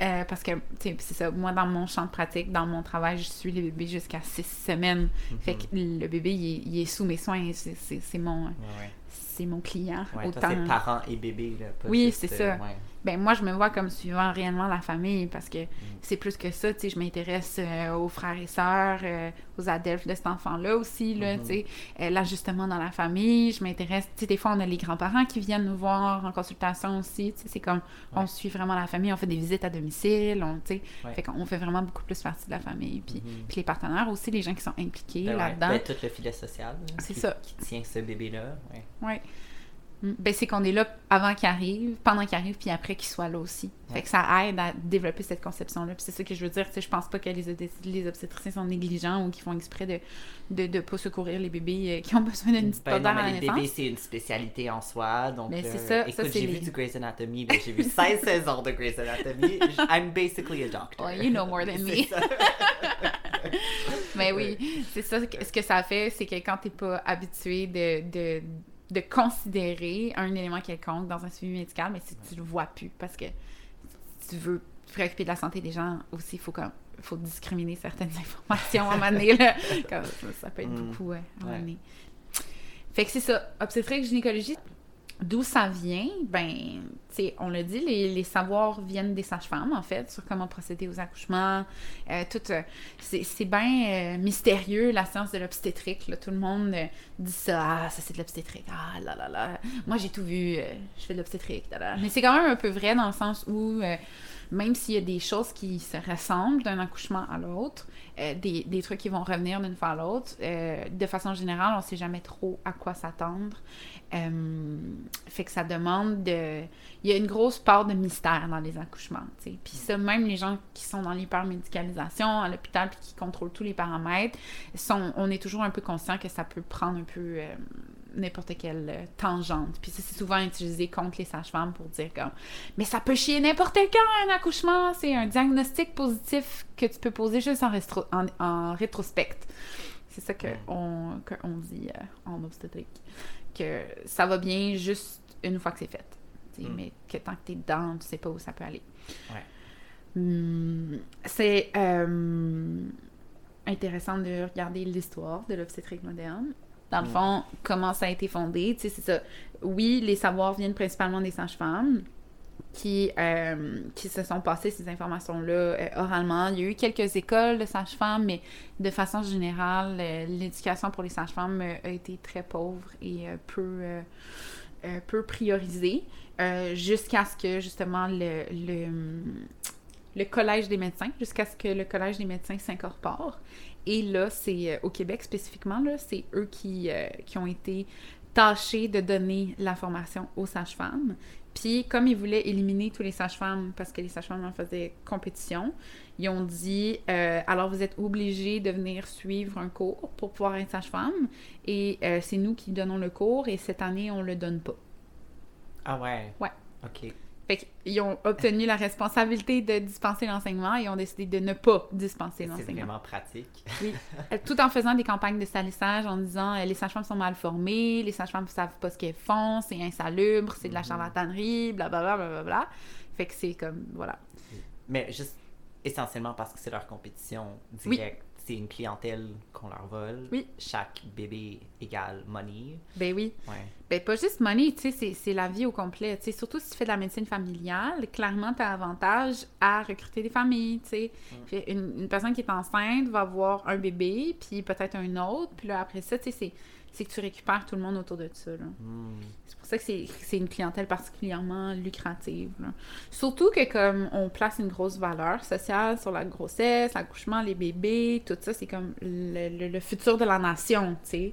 Euh, parce que, tu sais, c'est ça, moi, dans mon champ de pratique, dans mon travail, je suis les bébés jusqu'à six semaines. Fait que le bébé, il est, il est sous mes soins. C'est- mon, Ouais, ouais. c'est mon client. Ouais, autant... c'est parents et bébés, là. pas Oui, c'est euh, ça. Ouais. Ben, moi, je me vois comme suivant réellement la famille parce que c'est plus que ça, tu sais, je m'intéresse euh, aux frères et sœurs, euh, aux adeptes de cet enfant-là aussi, là, Mhm. tu sais, euh, l'ajustement dans la famille, je m'intéresse, tu sais, des fois, on a les grands-parents qui viennent nous voir en consultation aussi, tu sais, c'est comme, on Ouais. suit vraiment la famille, on fait des visites à domicile, on, tu sais, Ouais. fait qu'on fait vraiment beaucoup plus partie de la famille, puis, Mhm. puis les partenaires aussi, les gens qui sont impliqués Ben ouais. là-dedans. Ben, tout le filet social. C'est ça. Qui tient ce bébé-là. Ouais. Mm. Ben, c'est qu'on est là avant qu'il arrive, pendant qu'il arrive, puis après qu'il soit là aussi. Ouais. Fait que ça aide à développer cette conception-là. Puis c'est ça que je veux dire. Tu sais, je pense pas que les, les obstétriciens sont négligents ou qu'ils font exprès de de, de pas secourir les bébés euh, qui ont besoin d'une petite Ben odeur non, à la mais les naissance. bébés, c'est une spécialité en soi. Donc, Mais euh, c'est ça, ça, écoute, j'ai les- vu du Grey's Anatomy. là, J'ai vu 16 saisons de Grey's Anatomy. I'm basically a doctor. Oh, you know more than me. Mais oui, c'est ça. Ce que ça fait, c'est que quand t'es pas habitué de, de, de considérer un élément quelconque dans un suivi médical, mais si tu le vois plus, parce que si tu veux te préoccuper de la santé des gens aussi, il faut comme faut discriminer certaines informations à un moment donné, là. Comme ça, ça peut être Mm. beaucoup, ouais, à un moment donné. Fait que c'est ça. Obstétrique, gynécologie, D'où ça vient? Ben, on l'a dit, les, les savoirs viennent des sages-femmes, en fait, sur comment procéder aux accouchements. Euh, tout, euh, c'est bien euh, mystérieux, la science de l'obstétrique. Tout le monde dit ça. Ah, ça, c'est de l'obstétrique. Ah, là, là, là. Moi, j'ai tout vu. je fais de l'obstétrique. Mais c'est quand même un peu vrai dans le sens où, même s'il y a des choses qui se ressemblent d'un accouchement à l'autre, euh, des, des trucs qui vont revenir d'une fois à l'autre, euh, de façon générale, on sait jamais trop à quoi s'attendre. Euh, fait que ça demande de. Il y a une grosse part de mystère dans les accouchements. Puis ça, même les gens qui sont dans l'hypermédicalisation à l'hôpital puis qui contrôlent tous les paramètres, sont, on est toujours un peu conscient que ça peut prendre un peu n'importe quelle euh, tangente. Puis ça, c'est souvent utilisé contre les sages-femmes pour dire comme Mais ça peut chier n'importe quand un accouchement, c'est un diagnostic positif que tu peux poser juste en, restro- en, en rétrospect. C'est ça qu'on que on dit euh, en obstétrique que ça va bien juste une fois que c'est fait. Mm. Mais que tant que t'es dedans, tu sais pas où ça peut aller. Ouais. Hum, c'est euh, intéressant de regarder l'histoire de l'obstétrique moderne. Dans le Mm. fond, comment ça a été fondé, tu sais, c'est ça. Oui, les savoirs viennent principalement des sages-femmes qui, euh, qui se sont passées ces informations-là euh, oralement. Il y a eu quelques écoles de sages-femmes, mais de façon générale, euh, l'éducation pour les sages-femmes a été très pauvre et peu, peu priorisée, jusqu'à ce que justement le, le, le collège des médecins, jusqu'à ce que le collège des médecins s'incorpore Et là, c'est euh, au Québec spécifiquement, là, c'est eux qui, euh, qui ont été tâchés de donner la formation aux sages-femmes. Puis, comme ils voulaient éliminer tous les sages-femmes parce que les sages-femmes en faisaient compétition, ils ont dit euh, alors vous êtes obligés de venir suivre un cours pour pouvoir être sage-femme et euh, c'est nous qui donnons le cours et cette année on le donne pas. Ah ouais? Ouais. OK. Fait qu'ils ont obtenu la responsabilité de dispenser l'enseignement et ont décidé de ne pas dispenser C'est l'enseignement. vraiment pratique. Oui. Euh, Tout en faisant des campagnes de salissage en disant euh, les sages-femmes sont mal formées, les sages-femmes ne savent pas ce qu'elles font, c'est insalubre, c'est de la Mhm. charlatanerie, blablabla, blablabla. Fait que c'est comme, voilà. Mais juste essentiellement parce que c'est leur compétition Oui. C'est une clientèle qu'on leur vole. Oui. Chaque bébé égale money. Ben oui. Ouais. Ben, pas juste money, tu sais, c'est- la vie au complet. Tu sais, surtout si tu fais de la médecine familiale, clairement, tu as avantage à recruter des familles, tu sais. Puis Une, une personne qui est enceinte va avoir un bébé, puis peut-être un autre, puis là, après ça, tu sais, c'est- c'est que tu récupères tout le monde autour de ça. Hmm. C'est pour ça que c'est une clientèle particulièrement lucrative. là. Surtout que comme on place une grosse valeur sociale sur la grossesse, l'accouchement, les bébés, tout ça, c'est comme le, le- le futur de la nation, tu sais.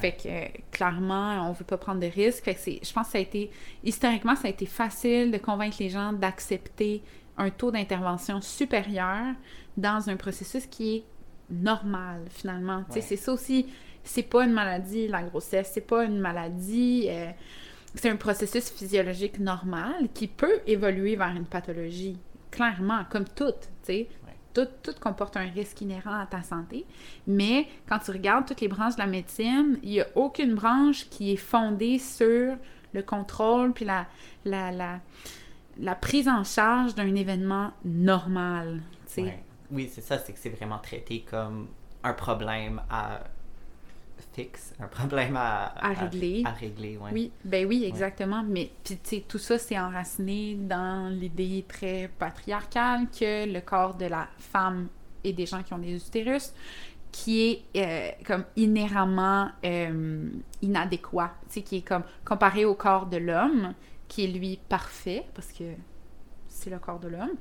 Fait que euh, clairement, on veut pas prendre de risques. Fait que c'est, je pense que ça a été, historiquement, ça a été facile de convaincre les gens d'accepter un taux d'intervention supérieur dans un processus qui est normal, finalement. Tu sais, Ouais. c'est ça aussi c'est pas une maladie, la grossesse, c'est pas une maladie, euh, c'est un processus physiologique normal qui peut évoluer vers une pathologie, clairement, comme tout, tu sais. Ouais. Tout, tout comporte un risque inhérent à ta santé, mais quand tu regardes toutes les branches de la médecine, il n'y a aucune branche qui est fondée sur le contrôle puis la, la, la, la prise en charge d'un événement normal. Ouais. Oui, c'est ça, c'est que c'est vraiment traité comme un problème à fixe, un problème à, À régler. À, régler, ouais. Oui, ben oui, exactement. Mais puis tu sais, tout ça, c'est enraciné dans l'idée très patriarcale que le corps de la femme et des gens qui ont des utérus, qui est euh, comme inhéremment euh, inadéquat, tu sais, qui est comme comparé au corps de l'homme, qui est lui parfait, parce que c'est le corps de l'homme.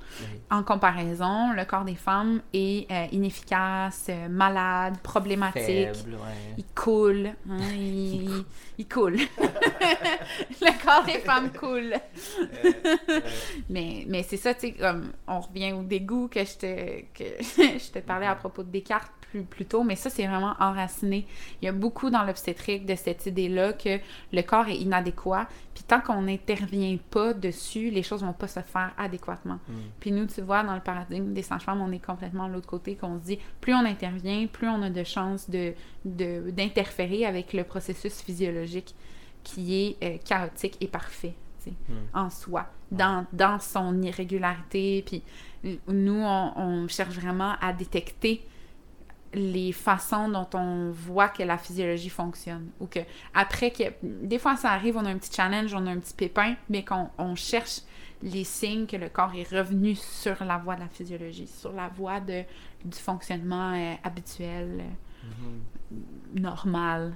En comparaison, le corps des femmes est euh, inefficace, euh, malade, problématique. Faible, ouais. Il coule. hein, il, il coule. le corps des femmes coule. Euh, Mais, mais c'est ça, tu sais, comme on revient au dégoût que je te, que je te parlais à propos de Descartes plus, plus tôt, mais ça, c'est vraiment enraciné. Il y a beaucoup dans l'obstétrique de cette idée-là que le corps est inadéquat, puis tant qu'on n'intervient pas dessus, les choses vont pas se faire adéquatement. Mm. Puis nous, tu vois, dans le paradigme des sages-femmes, on est complètement de l'autre côté, qu'on se dit, plus on intervient, plus on a de chances de, de- d'interférer avec le processus physiologique qui est euh, chaotique et parfait, Mm. en soi, dans, dans son irrégularité. Puis nous, on, on cherche vraiment à détecter les façons dont on voit que la physiologie fonctionne. Ou que, après que, des fois ça arrive, on a un petit challenge, on a un petit pépin, mais qu'on on cherche les signes que le corps est revenu sur la voie de la physiologie, sur la voie de, du fonctionnement euh, habituel, euh, Mhm. normal,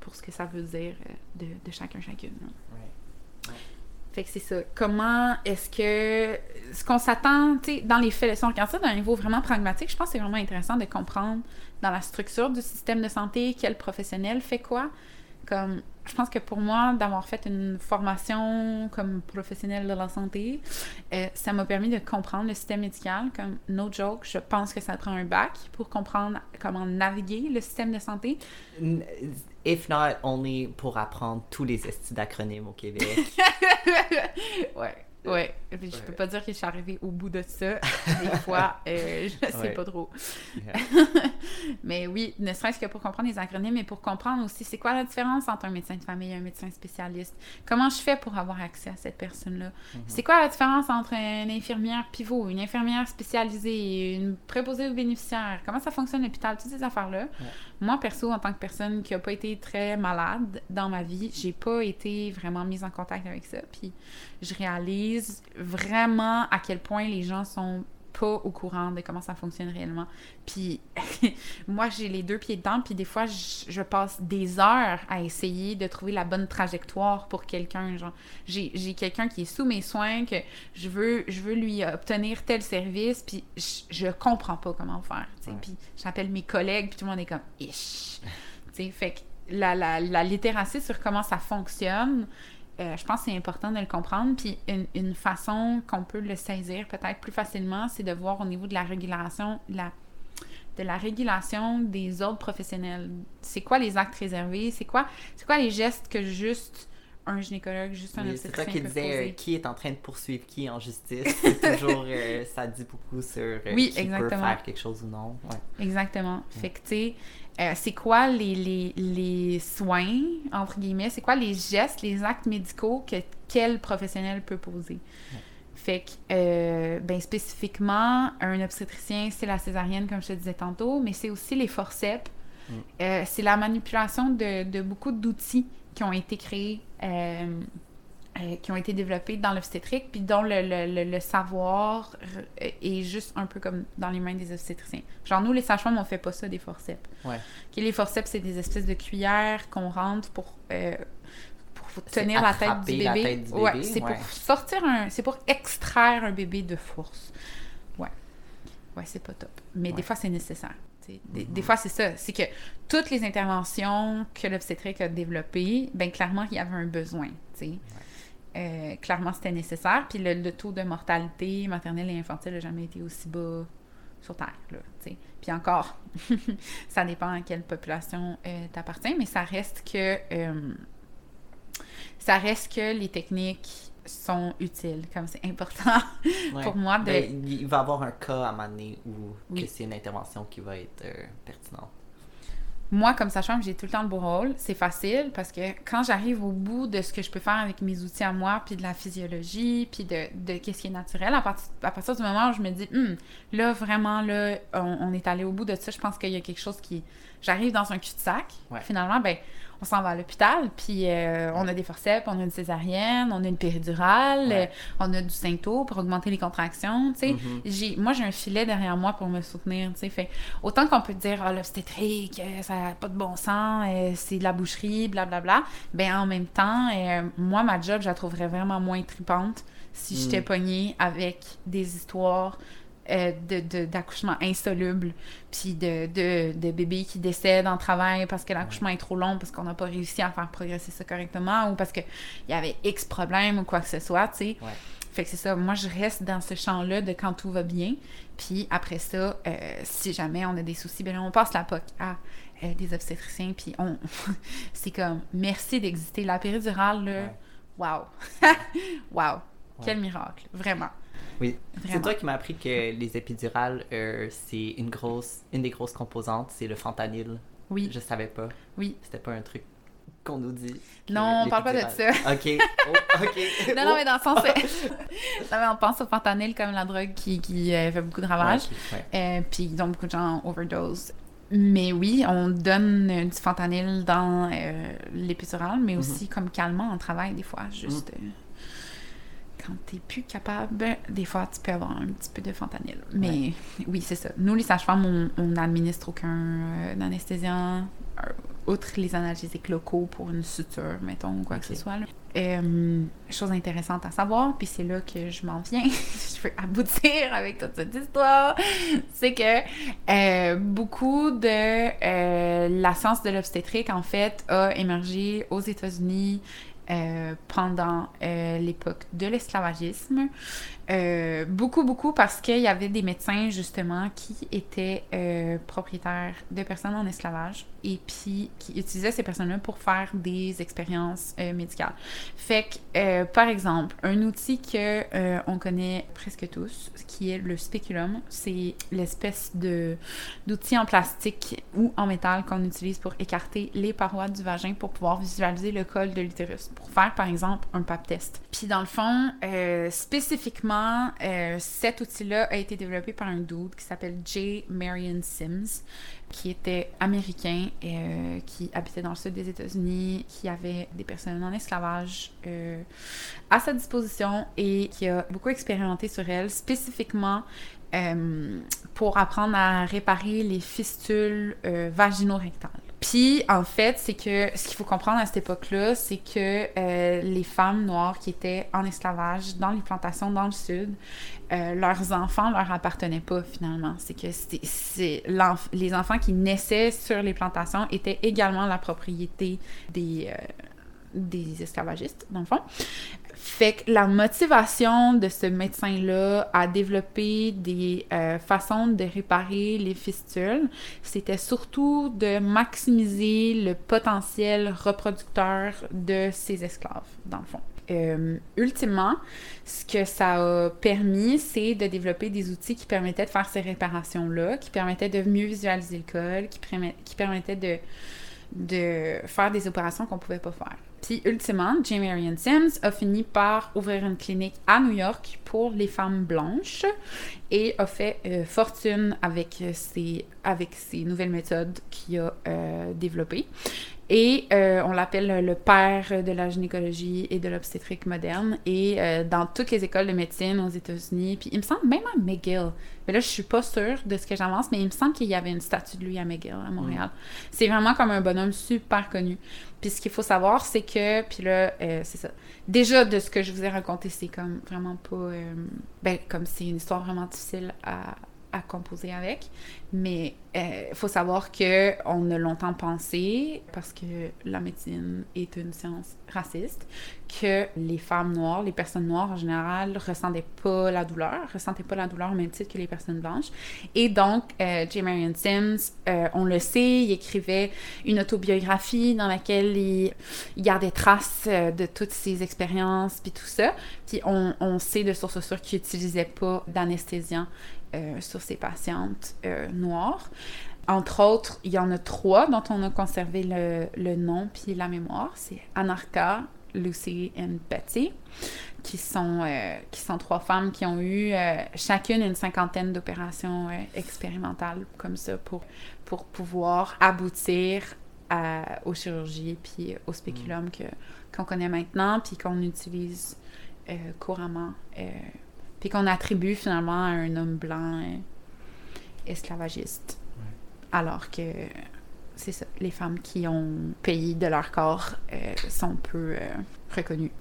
pour ce que ça veut dire euh, de, de chacun, chacune. Fait que c'est ça. Comment est-ce que. Ce qu'on s'attend, tu sais, dans les faits, si on regarde ça d'un niveau vraiment pragmatique, je pense que c'est vraiment intéressant de comprendre dans la structure du système de santé quel professionnel fait quoi. Comme, je pense que pour moi, d'avoir fait une formation comme professionnel de la santé, euh, ça m'a permis de comprendre le système médical. Comme, no joke, je pense que ça prend un bac pour comprendre comment naviguer le système de santé. If not only pour apprendre tous les estis d'acronymes au Québec. ouais. Ouais, Puis je peux pas dire que je suis arrivée au bout de ça. Des fois, euh, je sais Ouais. pas trop. Yeah. Mais oui, ne serait-ce que pour comprendre les acronymes, mais pour comprendre aussi c'est quoi la différence entre un médecin de famille et un médecin spécialiste? Comment je fais pour avoir accès à cette personne-là? C'est quoi la différence entre une infirmière pivot, une infirmière spécialisée, une préposée aux bénéficiaires? Comment ça fonctionne l'hôpital? Toutes ces affaires-là. Moi, perso, en tant que personne qui a pas été très malade dans ma vie, j'ai pas été vraiment mise en contact avec ça. Puis je réalise vraiment à quel point les gens sont pas au courant de comment ça fonctionne réellement. Puis moi, j'ai les deux pieds dedans, puis des fois, je, je passe des heures à essayer de trouver la bonne trajectoire pour quelqu'un. Genre, j'ai quelqu'un qui est sous mes soins, que je veux, je veux lui obtenir tel service, puis je, je comprends pas comment faire. Ouais. Puis j'appelle mes collègues, puis tout le monde est comme « ish ». Fait que la, la, la littératie sur comment ça fonctionne, euh, je pense que c'est important de le comprendre. Puis une, une façon qu'on peut le saisir peut-être plus facilement, c'est de voir au niveau de la régulation, la, de la régulation des ordres professionnels. C'est quoi les actes réservés? C'est quoi, c'est quoi les gestes que juste un gynécologue, juste un Oui, c'est toi obstétricien qui peut disais euh, qui est en train de poursuivre qui en justice? C'est toujours, euh, ça dit beaucoup sur euh, Oui, qui peut exactement. faire quelque chose ou non. Ouais. Exactement. Fait que, tu sais, euh, c'est quoi les, les, les soins, entre guillemets, c'est quoi les gestes, les actes médicaux que quel professionnel peut poser? Fait que, euh, ben, spécifiquement, un obstétricien, c'est la césarienne, comme je te disais tantôt, mais c'est aussi les forceps. Mm. Euh, c'est la manipulation de, de beaucoup d'outils qui ont été créés, euh, qui ont été développés dans l'obstétrique, puis dont le, le, le, le savoir euh, est juste un peu comme dans les mains des obstétriciens. Genre, nous, les sages-femmes, on fait pas ça des forceps. Ouais. Les forceps, c'est des espèces de cuillères qu'on rentre pour, euh, pour tenir la tête du bébé. la tête du Ouais, bébé, c'est ouais. pour sortir un. C'est pour extraire un bébé de force. Ouais. Ouais, c'est pas top. Mais des fois, c'est nécessaire. Des, des fois, c'est ça. C'est que toutes les interventions que l'obstétrique a développées, ben clairement, il y avait un besoin. sais. Euh, clairement, c'était nécessaire. Puis le, le taux de mortalité maternelle et infantile n'a jamais été aussi bas sur Terre. Là. Puis encore, ça dépend à quelle population euh, t'appartiens, mais ça reste que euh, ça reste que les techniques sont utiles, comme c'est important Ouais. pour moi de... Ben, il va y avoir un cas à donné où Oui. que c'est une intervention qui va être euh, pertinente. Moi, comme sage-femme, j'ai tout le temps le beau rôle. C'est facile parce que quand j'arrive au bout de ce que je peux faire avec mes outils à moi, puis de la physiologie, puis de, de qu'est-ce qui est naturel, à, partir à partir du moment où je me dis, Hum, là, vraiment, là, on, on est allé au bout de ça, je pense qu'il y a quelque chose qui... J'arrive dans un cul-de-sac. Ouais. Finalement, ben, on s'en va à l'hôpital, puis euh, on a des forceps, on a une césarienne, on a une péridurale, Ouais. euh, on a du symptôme pour augmenter les contractions, tu sais. Mhm. J'ai, moi, j'ai un filet derrière moi pour me soutenir, tu sais. Fait, autant qu'on peut dire, ah, l'obstétrique, euh, ça n'a pas de bon sens, c'est de la boucherie, blablabla, ben en même temps, moi, ma job, je la trouverais vraiment moins tripante si Mm. j'étais pognée avec des histoires euh, de, de- d'accouchement insoluble, puis de, de, bébés qui décèdent en travail parce que l'accouchement est trop long, parce qu'on n'a pas réussi à faire progresser ça correctement, ou parce qu'il y avait X problème ou quoi que ce soit, tu sais. Ouais. Fait que c'est ça, moi je reste dans ce champ-là de quand tout va bien. Puis après ça, euh, si jamais on a des soucis, ben là, on passe la POC à euh, des obstétriciens. Puis on. c'est comme merci d'exister. La péridurale, là, Ouais. wow! wow! Quel miracle, vraiment. Oui. C'est toi qui m'as appris que les épidurales, euh, c'est une grosse, une des grosses composantes, c'est le fentanyl. Oui, Je savais pas. oui. C'était pas un truc qu'on nous dit. Non, on parle pas de ça. Ok. Oh, ok. Non, non, mais dans le sens. non, mais on pense au fentanyl comme la drogue qui, qui euh, fait beaucoup de ravages. Ouais, ok, ouais. Euh, puis donc beaucoup de gens overdose. Mais oui, on donne euh, du fentanyl dans euh, l'épidural, mais aussi comme calmant en travail des fois. Juste euh, quand t'es plus capable, des fois tu peux avoir un petit peu de fentanyl. Mais oui, c'est ça. Nous, les sages-femmes, on n'administre aucun euh, anesthésiant, euh, outre les analgésiques locaux pour une suture, mettons, ou quoi que ce soit. là. Euh, chose intéressante à savoir, puis c'est là que je m'en viens, je veux aboutir avec toute cette histoire, c'est que euh, beaucoup de euh, la science de l'obstétrique, en fait, a émergé aux États-Unis euh, pendant euh, l'époque de l'esclavagisme. Euh, beaucoup, beaucoup parce qu'il y avait des médecins, justement, qui étaient propriétaires de personnes en esclavage et puis qui utilisaient ces personnes-là pour faire des expériences euh, médicales. Fait que, euh, par exemple, un outil que euh, on connaît presque tous, qui est le spéculum, c'est l'espèce d'outil en plastique ou en métal qu'on utilise pour écarter les parois du vagin pour pouvoir visualiser le col de l'utérus, pour faire par exemple un pap test. Puis dans le fond, spécifiquement, cet outil-là a été développé par un dude qui s'appelle J. Marion Sims, qui était américain, euh, qui habitait dans le sud des États-Unis, qui avait des personnes en esclavage euh, à sa disposition et qui a beaucoup expérimenté sur elles, spécifiquement euh, pour apprendre à réparer les fistules euh, vaginaux-rectales. Puis, en fait, c'est que ce qu'il faut comprendre à cette époque-là, c'est que euh, les femmes noires qui étaient en esclavage dans les plantations dans le sud, leurs enfants leur appartenaient pas finalement. C'est que c'est les enfants qui naissaient sur les plantations étaient également la propriété des des esclavagistes, dans le fond. Fait que la motivation de ce médecin-là à développer des euh, façons de réparer les fistules, c'était surtout de maximiser le potentiel reproducteur de ses esclaves, dans le fond. Euh, ultimement, ce que ça a permis, c'est de développer des outils qui permettaient de faire ces réparations-là, qui permettaient de mieux visualiser le col, qui, qui permettaient de, de faire des opérations qu'on ne pouvait pas faire. Puis, ultimement, J. Marion Sims a fini par ouvrir une clinique à New York pour les femmes blanches et a fait euh, fortune avec ses, avec ses nouvelles méthodes qu'il a euh, développées. Et euh, on l'appelle le père de la gynécologie et de l'obstétrique moderne. Et euh, dans toutes les écoles de médecine aux États-Unis, puis il me semble même à McGill. Mais là, je suis pas sûre de ce que j'avance, mais il me semble qu'il y avait une statue de lui à McGill, à Montréal. Mm. C'est vraiment comme un bonhomme super connu. Puis ce qu'il faut savoir, c'est que, puis là, euh, c'est ça. Déjà, de ce que je vous ai raconté, c'est comme vraiment pas. ben, comme c'est une histoire vraiment difficile à, à composer avec. Mais il euh, faut savoir que on a longtemps pensé, parce que la médecine est une science raciste, que les femmes noires, les personnes noires en général, ressentaient pas la douleur, ressentaient pas la douleur au même titre que les personnes blanches. Et donc, euh, J. Marion Sims, euh, on le sait, il écrivait une autobiographie dans laquelle il, il gardait trace euh, de toutes ses expériences, puis tout ça. Puis on, sait de sources sûres qu'il n'utilisait pas d'anesthésiant euh, sur ses patientes euh, noires. Entre autres, il y en a trois dont on a conservé le, le nom puis la mémoire. C'est Anarcha, Lucy et Betsy, qui sont, euh, qui sont trois femmes qui ont eu chacune une cinquantaine d'opérations expérimentales comme ça pour, pour pouvoir aboutir à, aux chirurgies puis au spéculum que, qu'on connaît maintenant puis qu'on utilise couramment puis qu'on attribue finalement à un homme blanc euh, esclavagiste. Alors que c'est ça, les femmes qui ont payé de leur corps euh, sont peu euh, reconnues.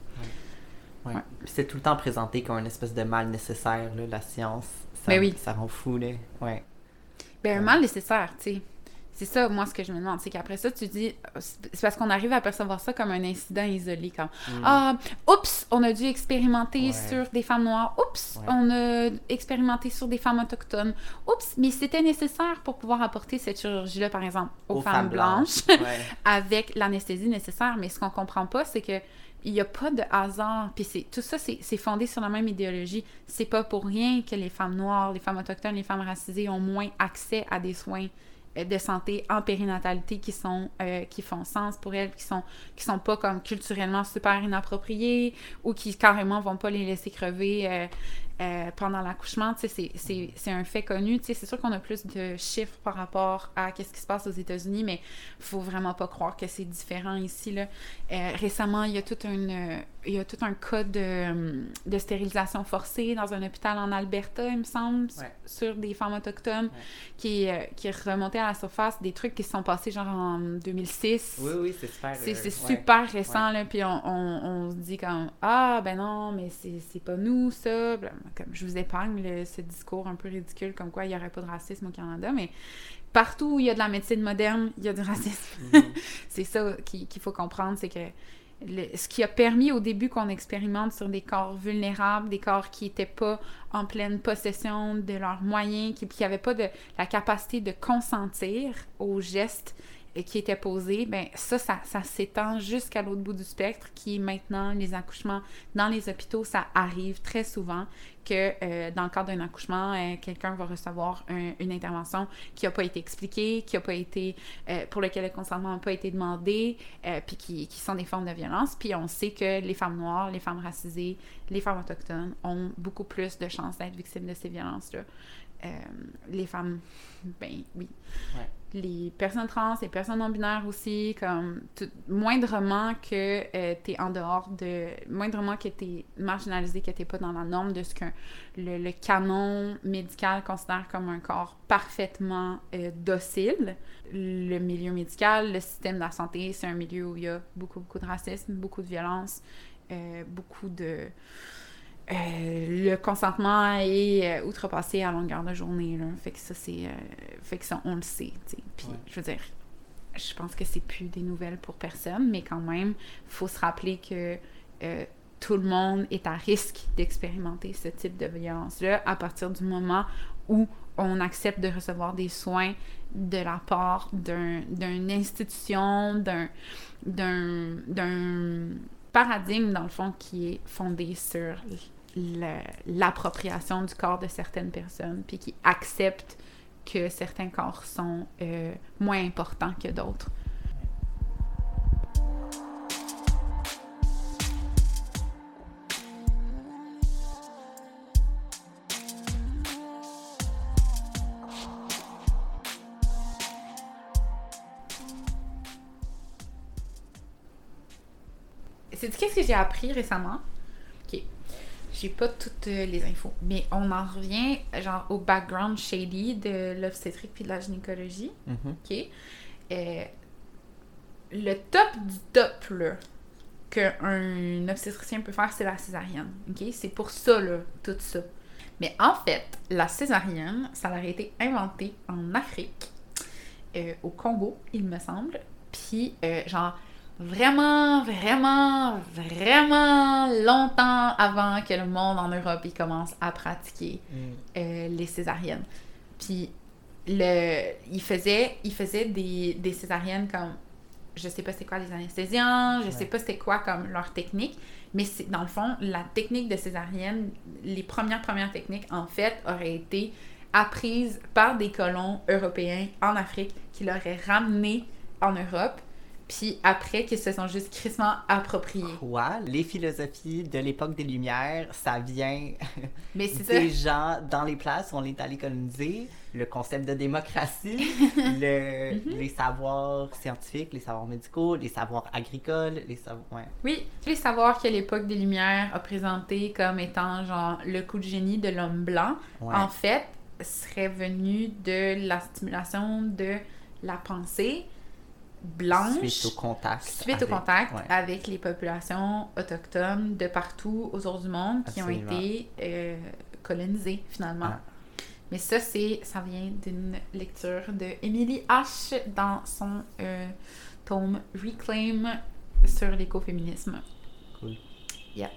Ouais. C'est tout le temps présenté comme une espèce de mal nécessaire, là, la science. Ça, ben oui. ça rend fou, là. Ouais. Ben, un mal nécessaire, tu sais. C'est ça, moi, ce que je me demande. C'est qu'après ça, tu dis. C'est parce qu'on arrive à percevoir ça comme un incident isolé. Comme mm. Ah, oups, on a dû expérimenter sur des femmes noires. Oups, on a expérimenté sur des femmes autochtones. Oups, mais c'était nécessaire pour pouvoir apporter cette chirurgie-là, par exemple, aux, femmes, blanches, avec l'anesthésie nécessaire. Mais ce qu'on comprend pas, c'est que il n'y a pas de hasard. Puis tout ça, c'est, fondé sur la même idéologie. C'est pas pour rien que les femmes noires, les femmes autochtones, les femmes racisées ont moins accès à des soins euh, de santé en périnatalité qui sont euh, qui font sens pour elles, qui sont qui sont pas comme culturellement super inappropriées ou qui carrément vont pas les laisser crever euh, euh, pendant l'accouchement, c'est un fait connu. C'est sûr qu'on a plus de chiffres par rapport à ce qui se passe aux États-Unis, mais il faut vraiment pas croire que c'est différent ici. Là. Euh, récemment, il y a tout un, il y a tout un cas de, de, stérilisation forcée dans un hôpital en Alberta, il me semble, sur des femmes autochtones, qui, euh, qui remonté à la surface, des trucs qui se sont passés genre en 2006. Oui, oui, c'est super. C'est super récent, là, puis on, on, se dit comme « Ah, ben non, mais c'est pas nous, ça. » comme je vous épargne ce discours un peu ridicule comme quoi il n'y aurait pas de racisme au Canada, mais partout où il y a de la médecine moderne, il y a du racisme. Mhm. c'est ça qu'il faut comprendre, c'est que ce qui a permis au début qu'on expérimente sur des corps vulnérables, des corps qui n'étaient pas en pleine possession de leurs moyens, qui n'avaient pas de, la capacité de consentir aux gestes qui était posé, ben ça, ça, ça s'étend jusqu'à l'autre bout du spectre, qui maintenant les accouchements dans les hôpitaux, ça arrive très souvent que euh, dans le cadre d'un accouchement, euh, quelqu'un va recevoir une intervention qui n'a pas été expliquée, qui a pas été, euh, pour lequel le consentement n'a pas été demandé, puis qui, sont des formes de violence. Puis on sait que les femmes noires, les femmes racisées, les femmes autochtones ont beaucoup plus de chances d'être victimes de ces violences-là. Euh, les femmes, ben oui. Ouais. Les personnes trans, les personnes non-binaires aussi, comme tout- moindrement que euh, t'es en dehors de. moindrement que t'es marginalisé, que t'es pas dans la norme de ce que le, le canon médical considère comme un corps parfaitement euh, docile. Le milieu médical, le système de la santé, c'est un milieu où il y a beaucoup, beaucoup de racisme, beaucoup de violence, beaucoup de. Euh, le consentement est euh, outrepassé à longueur de journée. Là. Fait que ça, c'est. euh, fait que ça, on le sait. Puis, Ouais. je veux dire, je pense que c'est plus des nouvelles pour personne, mais quand même, faut se rappeler que euh, tout le monde est à risque d'expérimenter ce type de violence-là à partir du moment où on accepte de recevoir des soins de la part d'un- d'une institution, d'un- d'un d'un paradigme, dans le fond, qui est fondé sur l'appropriation du corps de certaines personnes, puis qui accepte que certains corps sont euh, moins importants que d'autres. C'est qu'est-ce que j'ai appris récemment? Ok. J'ai pas toutes euh, les infos, mais on en revient genre au background shady de l'obstétrique puis de la gynécologie. Mhm. OK? Euh, le top du top, là, qu'un obstétricien peut faire, c'est la césarienne. OK? C'est pour ça, là, tout ça. Mais en fait, la césarienne, ça a été inventé en Afrique, euh, au Congo, il me semble. Puis, euh, genre, vraiment, vraiment, vraiment longtemps avant que le monde en Europe il commence à pratiquer Mm. euh, les césariennes. Puis le, il faisait, il faisait des, des césariennes comme, je sais pas c'est quoi les anesthésiens, je sais Ouais. pas c'est quoi comme leur technique, mais c'est dans le fond, la technique de césarienne, les premières premières techniques en fait auraient été apprises par des colons européens en Afrique qui l'auraient ramené en Europe, puis après qu'ils se sont juste crissement appropriés. Quoi? Les philosophies de l'époque des Lumières, ça vient Mais c'est ça. des gens dans les places où on est allé coloniser, le concept de démocratie, le- Mhm. les savoirs scientifiques, les savoirs médicaux, les savoirs agricoles, les savoirs... Ouais. Oui, tu sais savoir que l'époque des Lumières a présenté comme étant genre le coup de génie de l'homme blanc, Ouais. en fait, serait venu de la stimulation de la pensée blanche Suite au contact. suite au avec- contact ouais. avec les populations autochtones de partout autour du monde qui Absolument. ont été euh, colonisées finalement. Ah. Mais ça, c'est ça vient d'une lecture de Emily H. dans son euh, tome Reclaim sur l'écoféminisme. Cool. Yeah.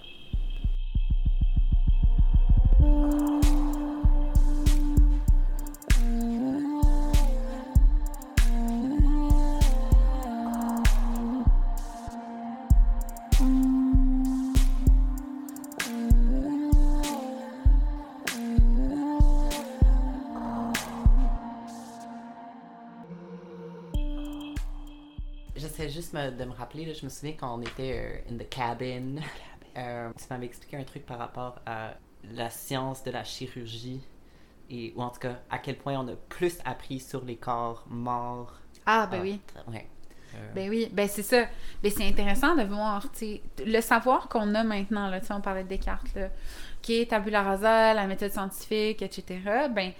Me- de me rappeler, là, je me souviens quand on était euh, in the cabin, euh, tu m'avais expliqué un truc par rapport à la science de la chirurgie, et, ou en tout cas à quel point on a plus appris sur les corps morts. Ah, ben Ah, oui. Ouais. Euh, Ben oui, ben c'est ça. Ben c'est intéressant de voir, le savoir qu'on a maintenant, là, on parlait de Descartes, là, qui est tabula rasa, la méthode scientifique, etc., ben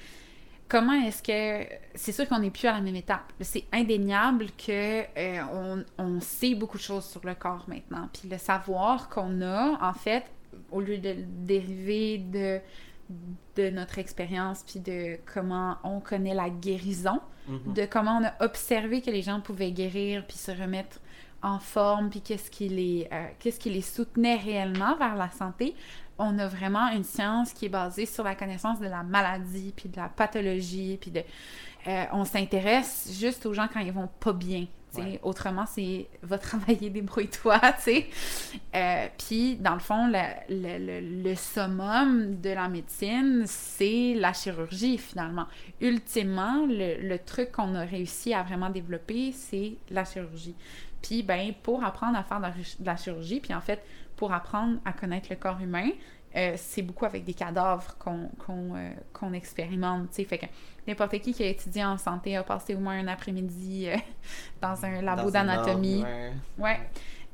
comment est-ce que... C'est sûr qu'on n'est plus à la même étape. C'est indéniable que euh, on, on sait beaucoup de choses sur le corps maintenant. Puis le savoir qu'on a, en fait, au lieu de le dériver de de notre expérience puis de comment on connaît la guérison, mhm. de comment on a observé que les gens pouvaient guérir puis se remettre en forme puis qu'est-ce qui les euh, qu'est-ce qui les soutenait réellement vers la santé on a vraiment une science qui est basée sur la connaissance de la maladie puis de la pathologie puis de euh, on s'intéresse juste aux gens quand ils vont pas bien. Ouais. autrement c'est va travailler débrouille-toi tu sais Euh, puis dans le fond le, le, le- le summum de la médecine c'est la chirurgie finalement ultimement, le, le truc qu'on a réussi à vraiment développer, c'est la chirurgie. Puis, ben, pour apprendre à faire de la, de la chirurgie, puis en fait, pour apprendre à connaître le corps humain, euh, c'est beaucoup avec des cadavres qu'on qu'on euh, qu'on expérimente, tu sais. Fait que n'importe qui qui a étudié en santé a passé au moins un après-midi euh, dans un labo d'anatomie. ouais. Ouais.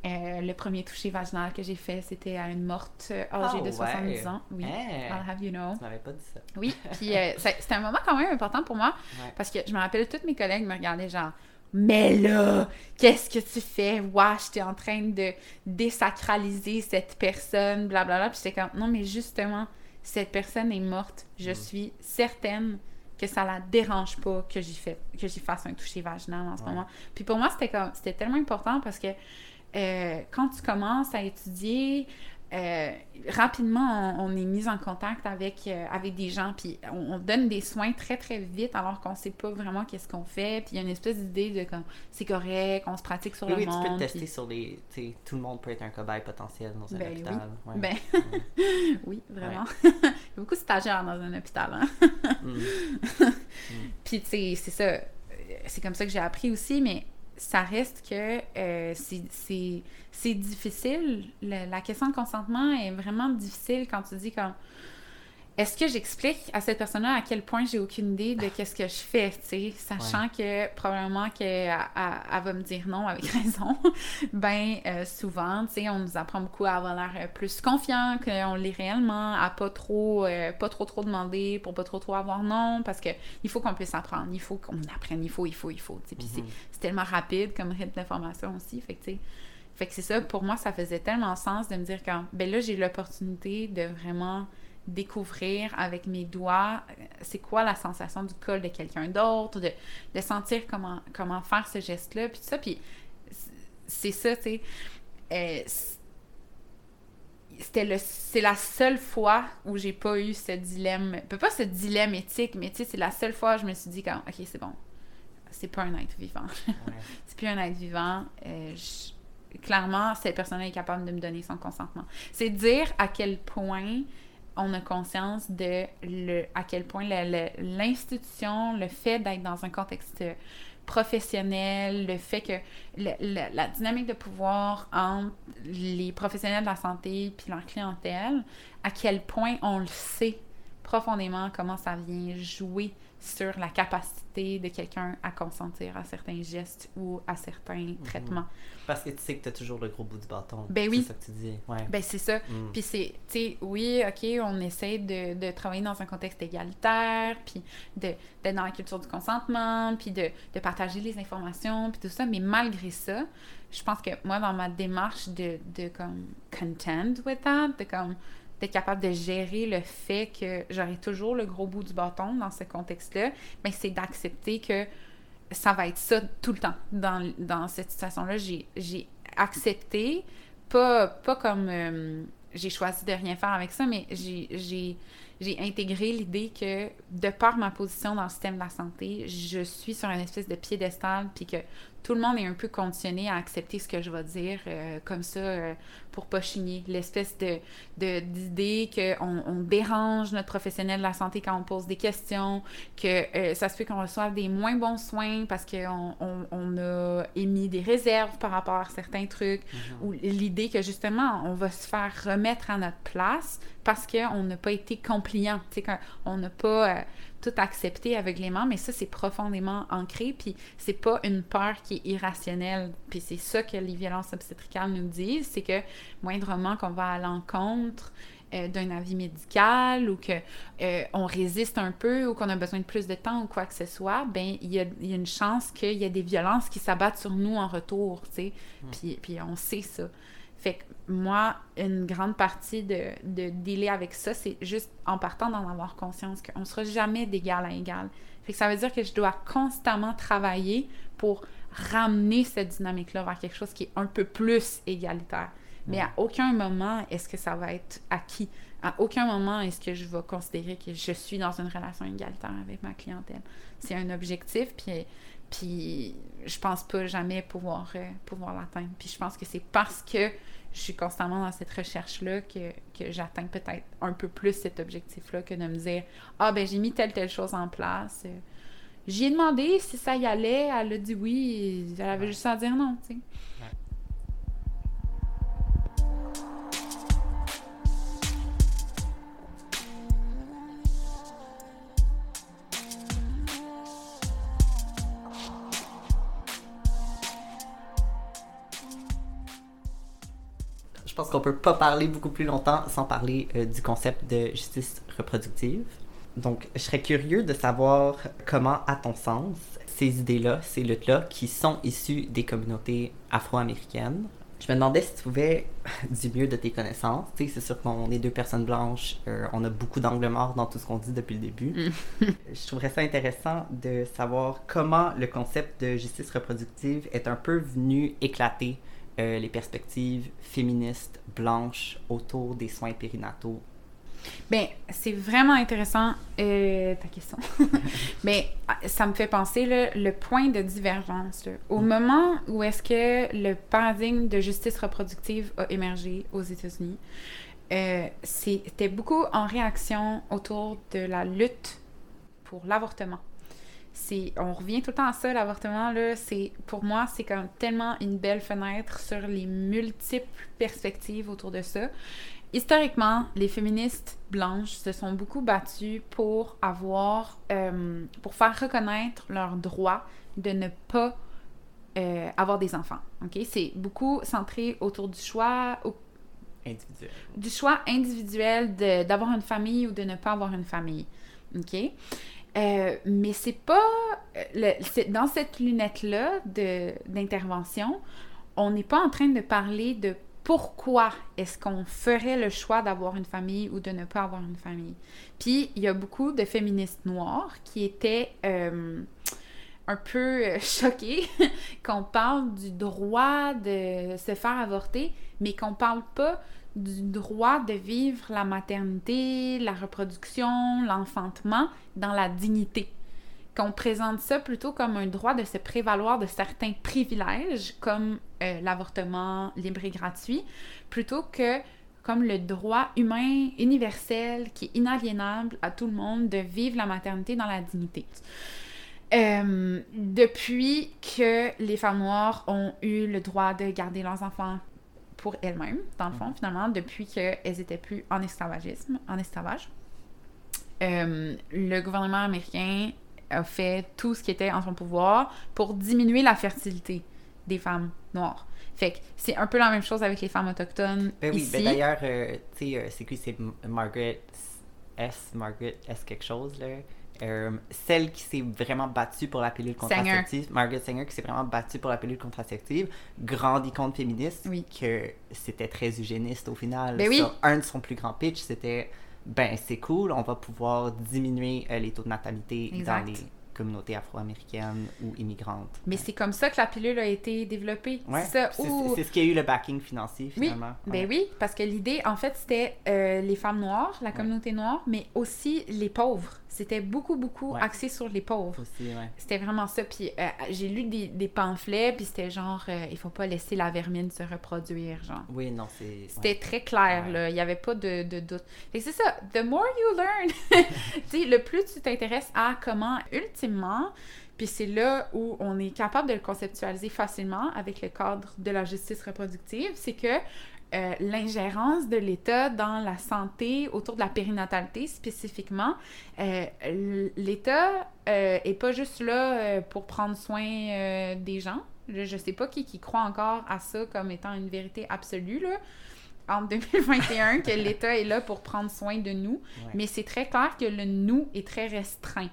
Euh, le premier toucher vaginal que j'ai fait, c'était à une morte âgée Ah, de 70 ouais. ans. Oui. Hein? I'll have you know. Tu m'avais pas dit ça. Oui, puis c'était un moment quand même important pour moi Ouais. parce que je me rappelle, tous mes collègues me regardaient genre Mais là, qu'est-ce que tu fais? Wesh, t'es en train de désacraliser cette personne, blablabla. Puis j'étais comme Non, mais justement, cette personne est morte. Je Mm. suis certaine que ça la dérange pas que j'y fais que j'y fasse un toucher vaginal en ce Ouais. moment. Puis pour moi, c'était comme c'était tellement important parce que euh, quand tu commences à étudier, euh, rapidement, on, on est mis en contact avec, euh, avec des gens, puis on, on donne des soins très, très vite alors qu'on sait pas vraiment qu'est-ce qu'on fait. Puis il y a une espèce d'idée de comme c'est correct, on se pratique sur Oui, le oui, tu monde. peux te tester puis- sur les. tu sais, tout le monde peut être un cobaye potentiel dans un Ben oui. hôpital. ouais. Ben, Ouais. oui, vraiment. il y a beaucoup de stagiaires dans un hôpital. Hein? Mm. Puis, tu sais, c'est ça. euh, C'est comme ça que j'ai appris aussi, mais ça reste que euh, c'est- difficile. Le- la question de consentement est vraiment difficile quand tu dis comme est-ce que j'explique à cette personne-là à quel point j'ai aucune idée de qu'est-ce que je fais, tu sais, sachant que probablement qu'elle elle- elle va me dire non avec raison. ben euh, souvent, tu sais, on nous apprend beaucoup à avoir l'air euh, plus confiant qu'on l'est réellement, à pas trop, euh, pas trop trop demander pour pas trop trop avoir non, parce que il faut qu'on puisse apprendre, il faut qu'on apprenne, il faut, il faut, il faut, puis c'est- Mhm. c'est tellement rapide comme rythme d'information aussi, fait que tu sais, fait que c'est ça, pour moi, ça faisait tellement sens de me dire quand, ben là, j'ai l'opportunité de vraiment découvrir avec mes doigts euh, c'est quoi la sensation du col de quelqu'un d'autre, de, de sentir comment, comment faire ce geste-là, puis tout ça, puis c'est ça, tu sais. euh, c- c'était le c'est la seule fois où j'ai pas eu ce dilemme peut pas ce dilemme éthique mais tu sais c'est la seule fois où je me suis dit comme ok c'est bon c'est pas un être vivant Ouais. c'est plus un être vivant. Euh, je- Clairement, cette personne est capable de me donner son consentement. C'est dire à quel point on a conscience de le, à quel point l'institution, le, fait d'être dans un contexte professionnel, le fait que la dynamique de pouvoir entre les professionnels de la santé puis leur clientèle, à quel point on le sait profondément comment ça vient jouer sur la capacité de quelqu'un à consentir à certains gestes ou à certains traitements. Parce que tu sais que t'as toujours le gros bout du bâton. Ben oui. C'est ça que tu dis. Ouais. Ben c'est ça. Mm. Puis c'est, tu sais, oui, OK, on essaie de, de travailler dans un contexte égalitaire, puis de, d'être dans la culture du consentement, puis de, de partager les informations, puis tout ça, mais malgré ça, je pense que moi, dans ma démarche de, de comme contend with that, de comme d'être capable de gérer le fait que j'aurai toujours le gros bout du bâton dans ce contexte-là, ben c'est d'accepter que ça va être ça tout le temps. Dans, dans cette situation-là, j'ai, accepté, pas, pas comme euh, j'ai choisi de rien faire avec ça, mais j'ai intégré l'idée que, de par ma position dans le système de la santé, je suis sur une espèce de piédestal, puis que tout le monde est un peu conditionné à accepter ce que je vais dire euh, comme ça euh, pour pas chigner. L'espèce de, d'idée qu'on on dérange notre professionnel de la santé quand on pose des questions, que euh, ça se peut qu'on reçoive des moins bons soins parce qu'on on, on a émis des réserves par rapport à certains trucs, Mhm. ou l'idée que justement on va se faire remettre à notre place parce qu'on n'a pas été compliant, qu'on n'a pas euh, tout accepté aveuglément, mais ça c'est profondément ancré, puis c'est pas une peur qui est irrationnelle, puis c'est ça que les violences obstétricales nous disent, c'est que moindrement qu'on va à l'encontre euh, d'un avis médical ou que euh, on résiste un peu ou qu'on a besoin de plus de temps ou quoi que ce soit, ben il y a, il y a une chance qu'il y ait des violences qui s'abattent sur nous en retour, tu sais. Puis, puis on sait ça. Fait que moi, une grande partie de, de dealer avec ça, c'est juste en partant d'en avoir conscience qu'on ne sera jamais d'égal à égal. Fait que ça veut dire que je dois constamment travailler pour ramener cette dynamique-là vers quelque chose qui est un peu plus égalitaire. Mais à aucun moment est-ce que ça va être acquis. À aucun moment est-ce que je vais considérer que je suis dans une relation égalitaire avec ma clientèle. C'est un objectif, puis, puis je pense pas jamais pouvoir, euh, pouvoir l'atteindre. Puis je pense que c'est parce que je suis constamment dans cette recherche-là que, que j'atteins peut-être un peu plus cet objectif-là que de me dire Ah, ben j'ai mis telle, telle chose en place. J'y ai demandé si ça y allait, elle a dit oui, elle avait juste à dire non, tu sais. Qu'on peut pas parler beaucoup plus longtemps sans parler euh, du concept de justice reproductive. Donc, je serais curieux de savoir comment, à ton sens, ces idées-là, ces luttes-là, qui sont issues des communautés afro-américaines, je me demandais si tu pouvais, du mieux de tes connaissances, tu sais, c'est sûr qu'on est deux personnes blanches, euh, on a beaucoup d'angles morts dans tout ce qu'on dit depuis le début. Mm. je trouverais ça intéressant de savoir comment le concept de justice reproductive est un peu venu éclater euh, les perspectives féministes blanches autour des soins périnataux Bien, c'est vraiment intéressant euh, ta question. Mais ah, ça me fait penser le point de divergence. Au mm. moment où est-ce que le paradigme de justice reproductive a émergé aux États-Unis, euh, c'était beaucoup en réaction autour de la lutte pour l'avortement. On revient tout le temps à ça, l'avortement, là, c'est, pour moi, c'est comme tellement une belle fenêtre sur les multiples perspectives autour de ça. Historiquement, les féministes blanches se sont beaucoup battues pour avoir, euh, pour faire reconnaître leur droit de ne pas euh, avoir des enfants. Ok, c'est beaucoup centré autour du choix individuel, du choix individuel d'avoir une famille ou de ne pas avoir une famille. Ok, euh, mais c'est pas le, dans cette lunette là d'intervention, on n'est pas en train de parler de pourquoi est-ce qu'on ferait le choix d'avoir une famille ou de ne pas avoir une famille. Puis, il y a beaucoup de féministes noires qui étaient euh, un peu euh, choquées qu'on parle du droit de se faire avorter, mais qu'on parle pas du droit de vivre la maternité, la reproduction, l'enfantement dans la dignité qu'on présente ça plutôt comme un droit de se prévaloir de certains privilèges, comme euh, l'avortement libre et gratuit, plutôt que comme le droit humain universel qui est inaliénable à tout le monde de vivre la maternité dans la dignité. Euh, depuis que les femmes noires ont eu le droit de garder leurs enfants pour elles-mêmes, dans le fond, mhm. finalement, depuis qu'elles étaient plus en esclavagisme, en esclavage, euh, le gouvernement américain a fait tout ce qui était en son pouvoir pour diminuer la fertilité des femmes noires. Fait que c'est un peu la même chose avec les femmes autochtones. Ben oui, ici. ben d'ailleurs, euh, tu sais, euh, c'est qui? C'est Margaret S. Margaret S. quelque chose, là. Euh, celle qui s'est vraiment battue pour la pilule contraceptive, Margaret Sanger, qui s'est vraiment battue pour la pilule contraceptive, grande icône féministe, oui. que c'était très eugéniste au final. Ben oui. un de son plus grands pitch, c'était ben c'est cool, on va pouvoir diminuer euh, les taux de natalité dans les communautés afro-américaines ou immigrantes. Mais c'est comme ça que la pilule a été développée. c'est C'est ce qui a eu le backing financier finalement. Oui, ben oui, parce que l'idée, en fait, c'était euh, les femmes noires, la communauté noire, mais aussi les pauvres. C'était beaucoup, beaucoup axé sur les pauvres. C'était vraiment ça. Puis euh, j'ai lu des, des, pamphlets, puis c'était genre, euh, il faut pas laisser la vermine se reproduire, genre. Oui, non, c'est... C'était très clair, là. Il n'y avait pas de, de doute. Et c'est ça, the more you learn, tu sais, le plus tu t'intéresses à comment, ultimement, puis c'est là où on est capable de le conceptualiser facilement avec le cadre de la justice reproductive, c'est que euh, l'ingérence de l'État dans la santé autour de la périnatalité spécifiquement. Euh, L'État euh, est pas juste là euh, pour prendre soin des gens. Je, je sais pas qui, qui croit encore à ça comme étant une vérité absolue, là en 2021 que l'État est là pour prendre soin de nous, mais c'est très clair que le nous est très restreint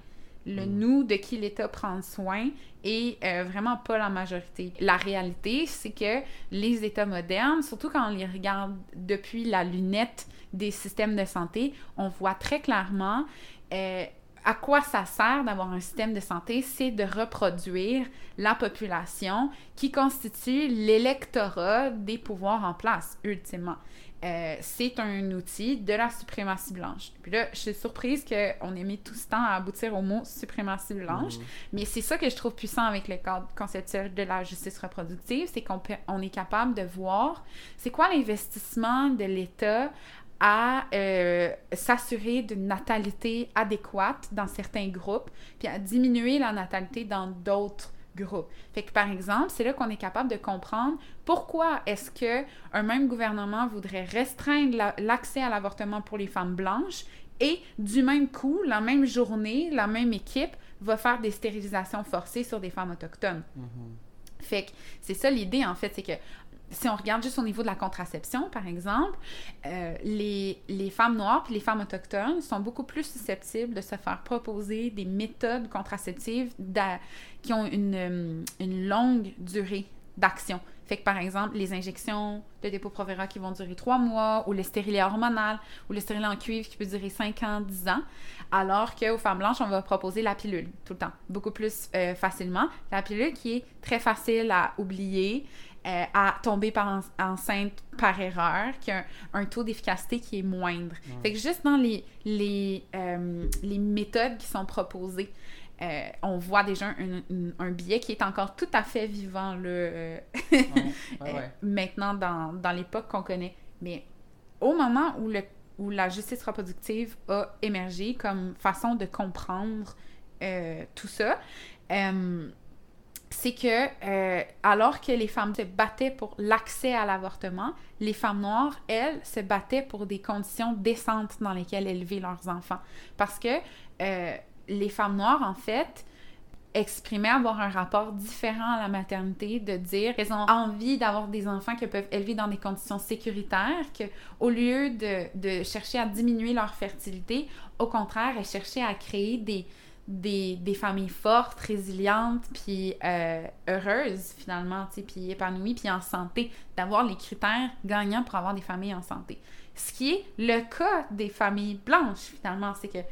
le mm. nous de qui l'État prend soin et euh, vraiment pas la majorité. La réalité, c'est que les États modernes, surtout quand on les regarde depuis la lunette des systèmes de santé, on voit très clairement euh, à quoi ça sert d'avoir un système de santé, c'est de reproduire la population qui constitue l'électorat des pouvoirs en place, ultimement. Euh, c'est un outil de la suprématie blanche. Puis là, je suis surprise qu'on ait mis tout ce temps à aboutir au mot suprématie blanche, mhm. mais c'est ça que je trouve puissant avec le cadre conceptuel de la justice reproductive, c'est qu'on on est capable de voir c'est quoi l'investissement de l'État à euh, s'assurer d'une natalité adéquate dans certains groupes, puis à diminuer la natalité dans d'autres groupe. Fait que par exemple, c'est là qu'on est capable de comprendre pourquoi est-ce que un même gouvernement voudrait restreindre l'accès à l'avortement pour les femmes blanches et du même coup, la même journée, la même équipe va faire des stérilisations forcées sur des femmes autochtones. Mm-hmm. Fait que c'est ça l'idée en fait, c'est que si on regarde juste au niveau de la contraception, par exemple, euh, les, les, femmes noires et les femmes autochtones sont beaucoup plus susceptibles de se faire proposer des méthodes contraceptives qui ont une, euh, une longue durée d'action. Fait que, par exemple, les injections de dépôt-provera qui vont durer trois mois, ou le stérilet hormonal, ou le stérilet en cuivre qui peut durer 5 ans, 10 ans, alors qu'aux femmes blanches, on va proposer la pilule tout le temps, beaucoup plus euh, facilement. La pilule qui est très facile à oublier, euh, à tomber par enceinte par erreur, qui a un, taux d'efficacité qui est moindre. Fait que juste dans les, les, euh, les méthodes qui sont proposées, euh, on voit déjà un, un, billet qui est encore tout à fait vivant là, maintenant dans, dans l'époque qu'on connaît. Mais au moment où, le, où la justice reproductive a émergé comme façon de comprendre tout ça, c'est que euh, alors que les femmes se battaient pour l'accès à l'avortement, les femmes noires, elles, se battaient pour des conditions décentes dans lesquelles élever leurs enfants. Parce que euh, les femmes noires, en fait, exprimaient avoir un rapport différent à la maternité, de dire qu'elles ont envie d'avoir des enfants qu'elles peuvent élever dans des conditions sécuritaires, qu'au lieu de, de chercher à diminuer leur fertilité, au contraire, elles cherchaient à créer des, des, familles fortes, résilientes, puis euh, heureuses finalement, puis épanouies, puis en santé, d'avoir les critères gagnants pour avoir des familles en santé. Ce qui est le cas des familles blanches, finalement, c'est que euh,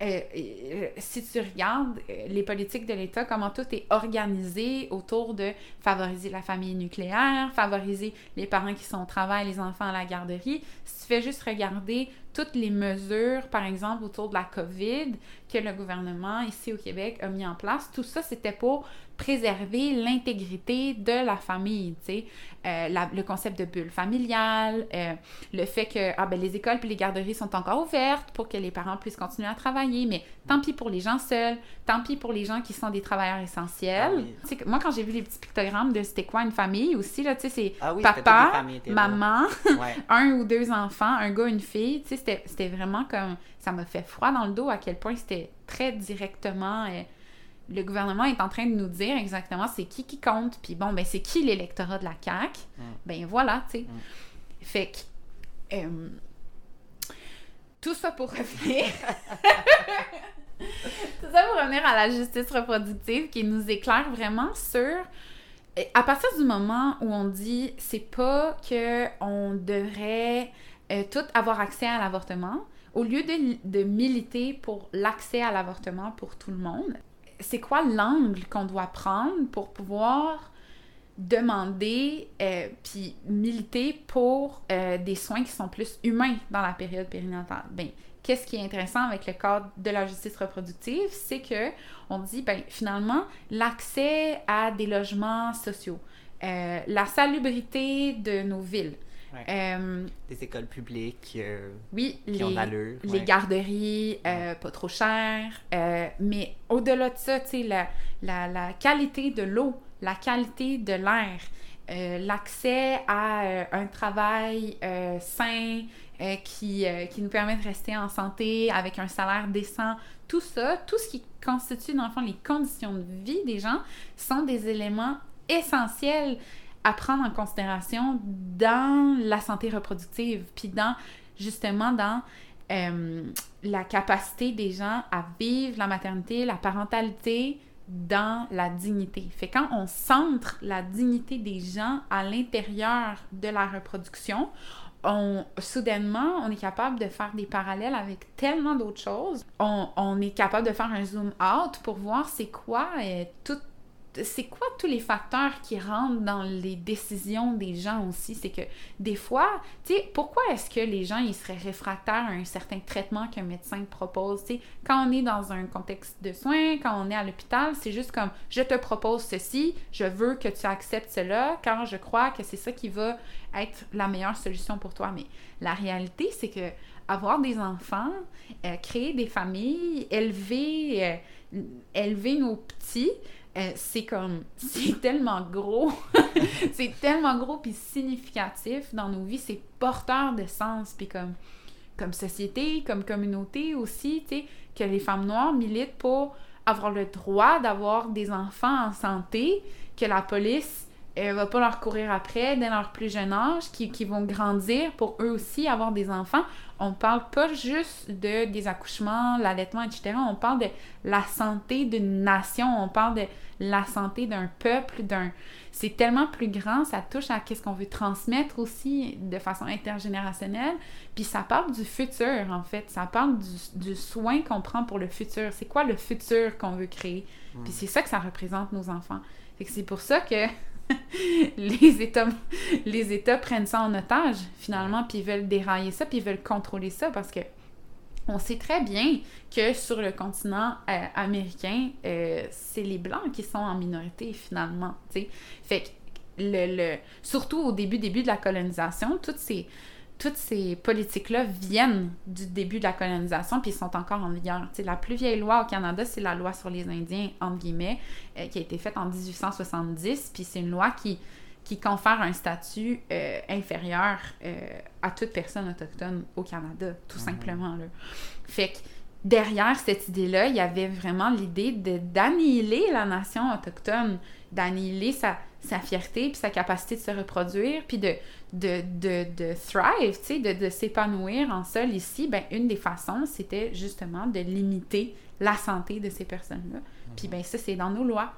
euh, si tu regardes les politiques de l'État, comment tout est organisé autour de favoriser la famille nucléaire, favoriser les parents qui sont au travail, les enfants à la garderie, si tu fais juste regarder toutes les mesures, par exemple, autour de la COVID que le gouvernement ici au Québec a mis en place, tout ça, c'était pour préserver l'intégrité de la famille, tu sais, euh, le concept de bulle familiale, euh, le fait que ah, ben, les écoles puis les garderies sont encore ouvertes pour que les parents puissent continuer à travailler, mais tant pis pour les gens seuls, tant pis pour les gens qui sont des travailleurs essentiels. Ah moi, quand j'ai vu les petits pictogrammes de c'était quoi une famille aussi, là, tu sais, c'est ah papa, maman, un ou deux enfants, un gars, une fille, tu sais, c'était vraiment comme... Ça m'a fait froid dans le dos à quel point c'était très directement... Euh, le gouvernement est en train de nous dire exactement c'est qui qui compte, puis bon, ben c'est qui l'électorat de la CAQ. Mm. Ben voilà, tu sais. Mm. Fait que. Euh, tout ça pour revenir. tout ça pour revenir à la justice reproductive qui nous éclaire vraiment sur. À partir du moment où on dit c'est pas que on devrait euh, tout avoir accès à l'avortement, au lieu de, de militer pour l'accès à l'avortement pour tout le monde, c'est quoi l'angle qu'on doit prendre pour pouvoir demander euh, puis militer pour euh, des soins qui sont plus humains dans la période périnatale? Ben, qu'est-ce qui est intéressant avec le cadre de la justice reproductive, c'est que on dit ben finalement l'accès à des logements sociaux, euh, la salubrité de nos villes, euh, des écoles publiques euh, oui, qui les, ont Les garderies, euh, pas trop chères. mais au-delà de ça, tu sais, la, la, la, qualité de l'eau, la qualité de l'air, l'accès à un travail sain qui, qui nous permet de rester en santé avec un salaire décent, tout ça, tout ce qui constitue, dans le fond, les conditions de vie des gens, sont des éléments essentiels à prendre en considération dans la santé reproductive, puis dans justement dans euh, la capacité des gens à vivre la maternité, la parentalité dans la dignité. Fait quand on centre la dignité des gens à l'intérieur de la reproduction, on, soudainement, on est capable de faire des parallèles avec tellement d'autres choses. On, est capable de faire un zoom out pour voir c'est quoi euh, tout c'est quoi tous les facteurs qui rentrent dans les décisions des gens aussi? C'est que des fois, tu sais, pourquoi est-ce que les gens ils seraient réfractaires à un certain traitement qu'un médecin propose? Tu sais, quand on est dans un contexte de soins, quand on est à l'hôpital, c'est juste comme je te propose ceci, je veux que tu acceptes cela, car je crois que c'est ça qui va être la meilleure solution pour toi. Mais la réalité, c'est que avoir des enfants, euh, créer des familles, élever, euh, élever nos petits, euh, c'est comme, c'est tellement gros, c'est tellement gros puis significatif dans nos vies, c'est porteur de sens, puis comme, comme société, comme communauté aussi, tu sais, que les femmes noires militent pour avoir le droit d'avoir des enfants en santé, que la police elle va pas leur courir après dès leur plus jeune âge, qui, qui vont grandir pour eux aussi avoir des enfants. On parle pas juste de des accouchements, l'allaitement, etc. On parle de la santé d'une nation, on parle de la santé d'un peuple, d'un c'est tellement plus grand, ça touche à qu'est-ce qu'on veut transmettre aussi de façon intergénérationnelle, puis ça parle du futur en fait, ça parle du, du soin qu'on prend pour le futur. C'est quoi le futur qu'on veut créer? Puis c'est ça que ça représente nos enfants. c'est pour ça que les États les États prennent ça en otage finalement, puis ils veulent dérailler ça, puis ils veulent contrôler ça parce que on sait très bien que sur le continent euh, américain, euh, c'est les Blancs qui sont en minorité finalement. Fait que le, le, surtout au début, début de la colonisation, toutes ces, toutes ces politiques-là viennent du début de la colonisation, puis sont encore en vigueur. T'sais, la plus vieille loi au Canada, c'est la loi sur les Indiens, entre guillemets, euh, qui a été faite en 1870, puis c'est une loi qui qui confère un statut euh, inférieur euh, à toute personne autochtone au Canada, tout mhm. simplement. Là. Fait que derrière cette idée-là, il y avait vraiment l'idée d'annihiler la nation autochtone, d'annihiler sa, sa fierté, puis sa capacité de se reproduire, puis de, de, de, de thrive, de, de s'épanouir en sol ici. Ben, une des façons, c'était justement de limiter la santé de ces personnes-là. Puis mhm. ben ça, c'est dans nos lois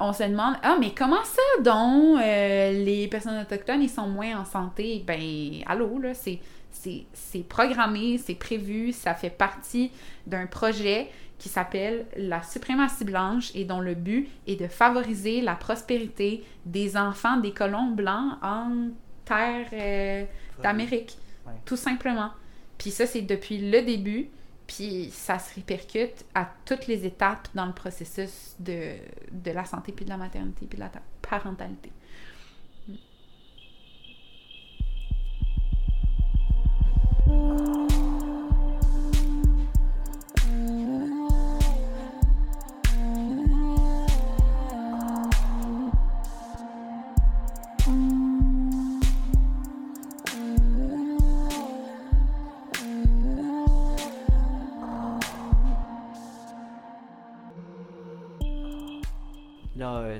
on se demande ah mais comment ça donc euh, les personnes autochtones ils sont moins en santé ben allô là c'est programmé c'est prévu ça fait partie d'un projet qui s'appelle la suprématie blanche et dont le but est de favoriser la prospérité des enfants des colons blancs en terre euh, d'Amérique tout simplement. Puis ça c'est depuis le début puis ça se répercute à toutes les étapes dans le processus de, de la santé, puis de la maternité, puis de la parentalité.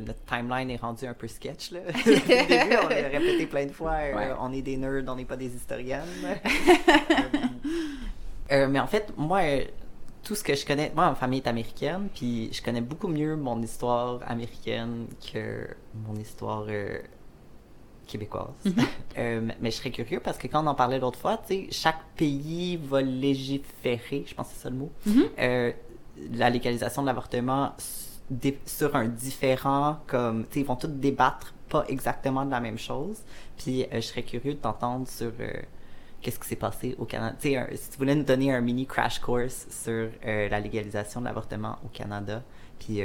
Notre timeline est rendu un peu sketch. Là. Au début, on l'a répété plein de fois euh, on est des nerds, on n'est pas des historiennes. Euh, mais en fait, moi, tout ce que je connais, moi, ma famille est américaine, puis je connais beaucoup mieux mon histoire américaine que mon histoire euh, québécoise. Mm-hmm. mais je serais curieux parce que quand on en parlait l'autre fois, tu sais, chaque pays va légiférer, je pense que c'est ça le mot, mm-hmm. la légalisation de l'avortement sur un différent, comme, tu sais, ils vont tous débattre pas exactement de la même chose. Puis euh, je serais curieux de t'entendre sur euh, qu'est-ce qui s'est passé au Canada. Tu sais, si tu voulais nous donner un mini crash course sur euh, la légalisation de l'avortement au Canada, puis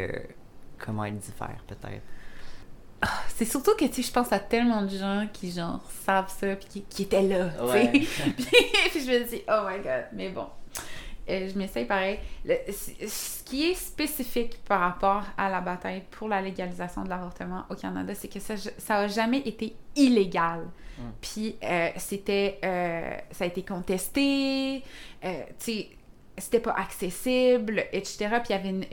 comment elle diffère peut-être? Ah, c'est surtout que, tu sais, je pense à tellement de gens qui, genre, savent ça, puis qui, qui étaient là, puis, puis je me dis, oh my god, mais bon. Euh, je m'essaye pareil. ce qui est spécifique par rapport à la bataille pour la légalisation de l'avortement au Canada, c'est que ça n'a jamais été illégal. Hmm. Puis euh, c'était, euh, ça a été contesté, tu sais, c'était pas accessible, etc. Puis il y avait une,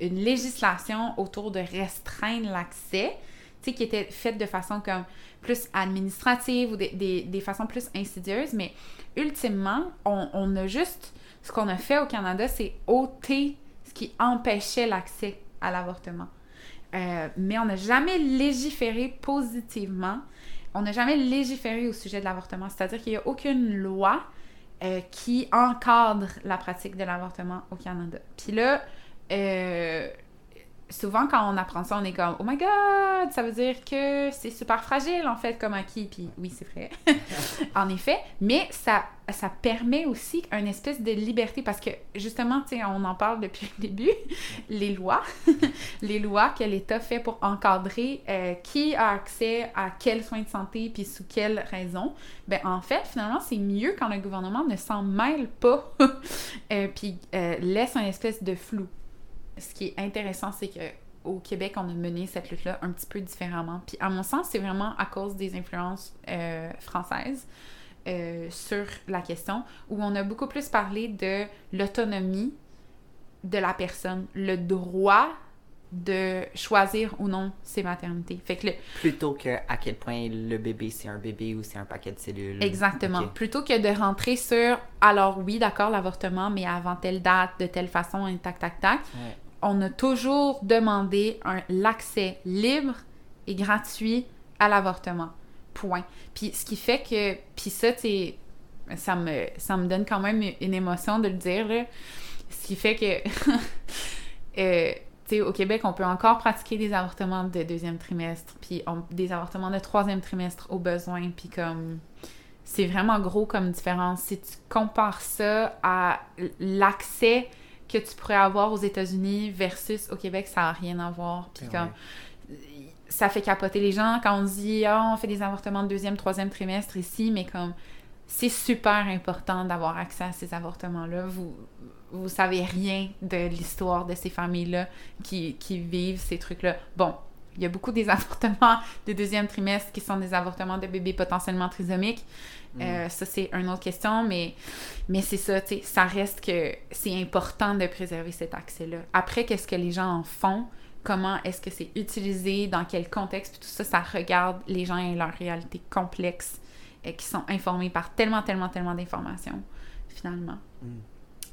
une, législation autour de restreindre l'accès, tu sais, qui était faite de façon comme plus administrative ou des, des, des façons plus insidieuses, mais ultimement, on, on a juste ce qu'on a fait au Canada, c'est ôter ce qui empêchait l'accès à l'avortement. Euh, mais on n'a jamais légiféré positivement. On n'a jamais légiféré au sujet de l'avortement. C'est-à-dire qu'il n'y a aucune loi euh, qui encadre la pratique de l'avortement au Canada. Puis là, euh, souvent quand on apprend ça, on est comme Oh my god, ça veut dire que c'est super fragile en fait comme acquis. Puis oui, c'est vrai. en effet. Mais ça, ça permet aussi une espèce de liberté parce que justement, tu on en parle depuis le début, les lois, les lois que l'État fait pour encadrer euh, qui a accès à quels soins de santé puis sous quelles raisons. Ben en fait, finalement, c'est mieux quand le gouvernement ne s'en mêle pas euh, puis euh, laisse un espèce de flou ce qui est intéressant, c'est que au Québec, on a mené cette lutte-là un petit peu différemment. Puis, à mon sens, c'est vraiment à cause des influences euh, françaises euh, sur la question, où on a beaucoup plus parlé de l'autonomie de la personne, le droit de choisir ou non ses maternités. Fait que le- Plutôt que à quel point le bébé c'est un bébé ou c'est un paquet de cellules. Exactement. Plutôt que de rentrer sur, alors oui, d'accord, l'avortement, mais avant telle date, de telle façon, et tac, tac, tac, Ouais. On a toujours demandé l'accès libre et gratuit à l'avortement. Point. Puis ce qui fait que, puis ça, ça me, ça me donne quand même une émotion de le dire, là. Ce qui fait que, euh, tu sais, au Québec, on peut encore pratiquer des avortements de deuxième trimestre, puis on- des avortements de troisième trimestre au besoin, puis comme c'est vraiment gros comme différence. Si tu compares ça à l'accès que tu pourrais avoir aux États-Unis versus au Québec, ça n'a rien à voir. Puis Ouais. comme ça fait capoter les gens quand on dit ah on fait des avortements de deuxième, troisième trimestre ici, mais comme c'est super important d'avoir accès à ces avortements-là. Vous vous savez rien de l'histoire de ces familles-là qui, qui vivent ces trucs-là. Bon, il y a beaucoup des avortements de deuxième trimestre qui sont des avortements de bébés potentiellement trisomiques. Euh, ça, c'est une autre question, mais, mais c'est ça, tu sais, ça reste que c'est important de préserver cet accès-là. Après, qu'est-ce que les gens en font? Comment est-ce que c'est utilisé? Dans quel contexte? Puis tout ça, ça regarde les gens et leur réalité complexe euh, qui sont informés par tellement, tellement, tellement d'informations, finalement. Mm.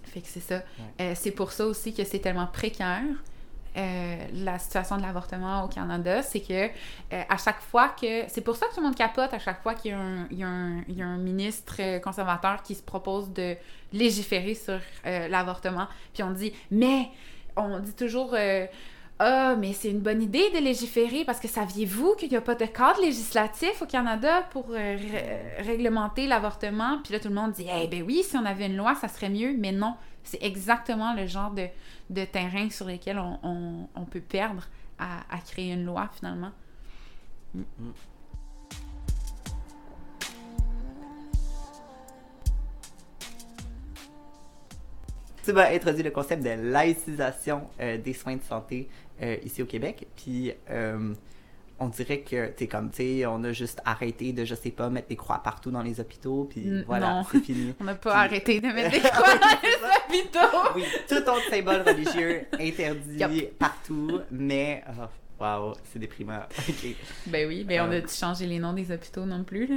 Fait que c'est ça. Euh, c'est pour ça aussi que c'est tellement précaire. Euh, la situation de l'avortement au Canada, c'est que euh, à chaque fois que. C'est pour ça que tout le monde capote à chaque fois qu'il y a un, ministre conservateur qui se propose de légiférer sur euh, l'avortement. Puis on dit, mais on dit toujours. ah, mais c'est une bonne idée de légiférer parce que saviez-vous qu'il n'y a pas de cadre législatif au Canada pour ré- réglementer l'avortement? Puis là, tout le monde dit, eh ben oui, si on avait une loi, ça serait mieux. Mais non, c'est exactement le genre de, de terrain sur lesquels on, on- peut perdre à, à créer une loi, finalement. Tu vas introduire le concept de laïcisation euh, des soins de santé euh, ici au Québec. Puis euh, on dirait que t'es comme, tu sais, on a juste arrêté de, je sais pas, mettre des croix partout dans les hôpitaux. Puis N- voilà, c'est fini. On n'a pas Puis- arrêté de mettre des croix dans les hôpitaux! Oui, tout autre symbole religieux interdit partout, mais. oh, Wow, c'est déprimant. Ben oui, ben on Euh. a dû changer les noms des hôpitaux non plus, là?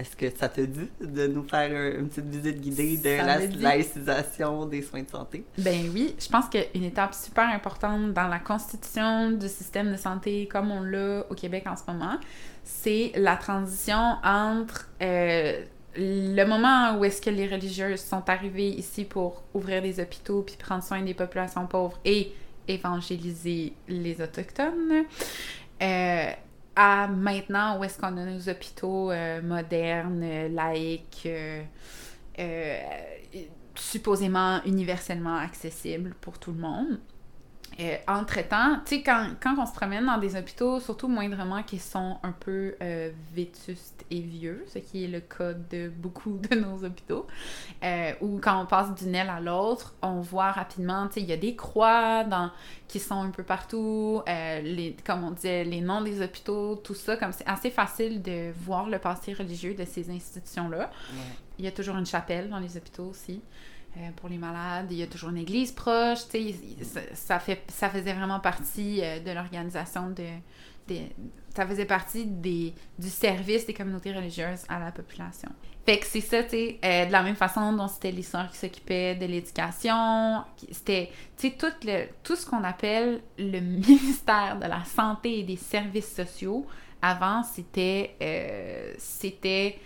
Est-ce que ça te dit de nous faire un- une petite visite guidée de Ça la laïcisation des soins de santé? Ben oui, je pense qu'une étape super importante dans la constitution du système de santé comme on l'a au Québec en ce moment, c'est la transition entre euh, le moment où est-ce que les religieuses sont arrivées ici pour ouvrir des hôpitaux puis prendre soin des populations pauvres et évangéliser les autochtones, euh, à maintenant où est-ce qu'on a nos hôpitaux euh, modernes, euh, laïques, euh, supposément universellement accessibles pour tout le monde. Euh, Entre-temps, tu sais, quand, quand on se promène dans des hôpitaux, surtout moindrement qui sont un peu euh, vétustes et vieux, ce qui est le cas de beaucoup de nos hôpitaux, euh, ou quand on passe d'une aile à l'autre, on voit rapidement, tu sais, il y a des croix dans, qui sont un peu partout, euh, les, comme on disait, les noms des hôpitaux, tout ça, comme c'est assez facile de voir le passé religieux de ces institutions-là. Il y a toujours une chapelle dans les hôpitaux aussi. Euh, pour les malades, il y a toujours une église proche, tu sais, ça, faisait vraiment partie euh, de l'organisation de, ça faisait partie des, du service des communautés religieuses à la population. Fait que c'est ça, tu sais, euh, de la même façon dont c'était les sœurs qui s'occupaient de l'éducation, c'était, tu sais, tout, tout ce qu'on appelle le ministère de la santé et des services sociaux, avant, c'était, c'était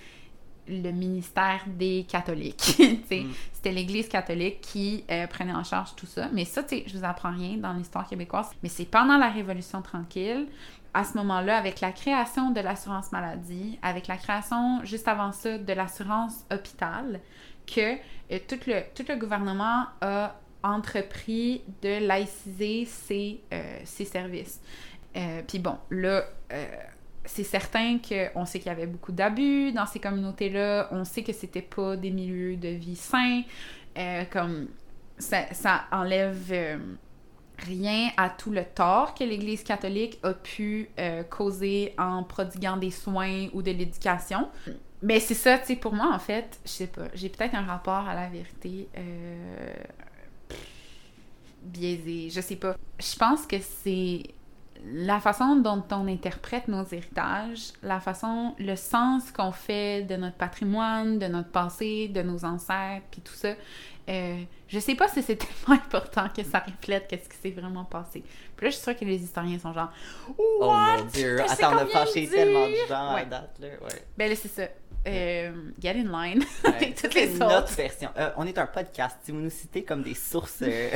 le ministère des catholiques. Mm. C'était l'Église catholique qui euh, prenait en charge tout ça. Mais ça, tu sais, je vous apprends rien dans l'histoire québécoise. Mais c'est pendant la Révolution tranquille, à ce moment-là, avec la création de l'assurance maladie, avec la création, juste avant ça, de l'assurance hôpital, que euh, tout, le, tout le gouvernement a entrepris de laïciser ses, euh, ses services. Euh, Puis bon, là, c'est certain qu'on sait qu'il y avait beaucoup d'abus dans ces communautés-là. On sait que c'était pas des milieux de vie sains. Euh, comme ça, ça enlève euh, rien à tout le tort que l'Église catholique a pu euh, causer en prodiguant des soins ou de l'éducation. Mais c'est ça, tu sais, pour moi, en fait, je sais pas, j'ai peut-être un rapport à la vérité biaisé. Je sais pas. Je pense que c'est la façon dont on interprète nos héritages, la façon, le sens qu'on fait de notre patrimoine, de notre passé, de nos ancêtres, puis tout ça. Euh, je sais pas si c'est tellement important que ça reflète qu'est-ce qui s'est vraiment passé. Puis là, je suis sûre que les historiens sont genre Oh mon dieu! Attends, on a fâché tellement de gens à date, là. Ouais. Ben là, c'est ça. Euh, get in line Ouais. avec toutes les notre autres. version. Euh, on est un podcast. Si vous nous citez comme des sources, euh,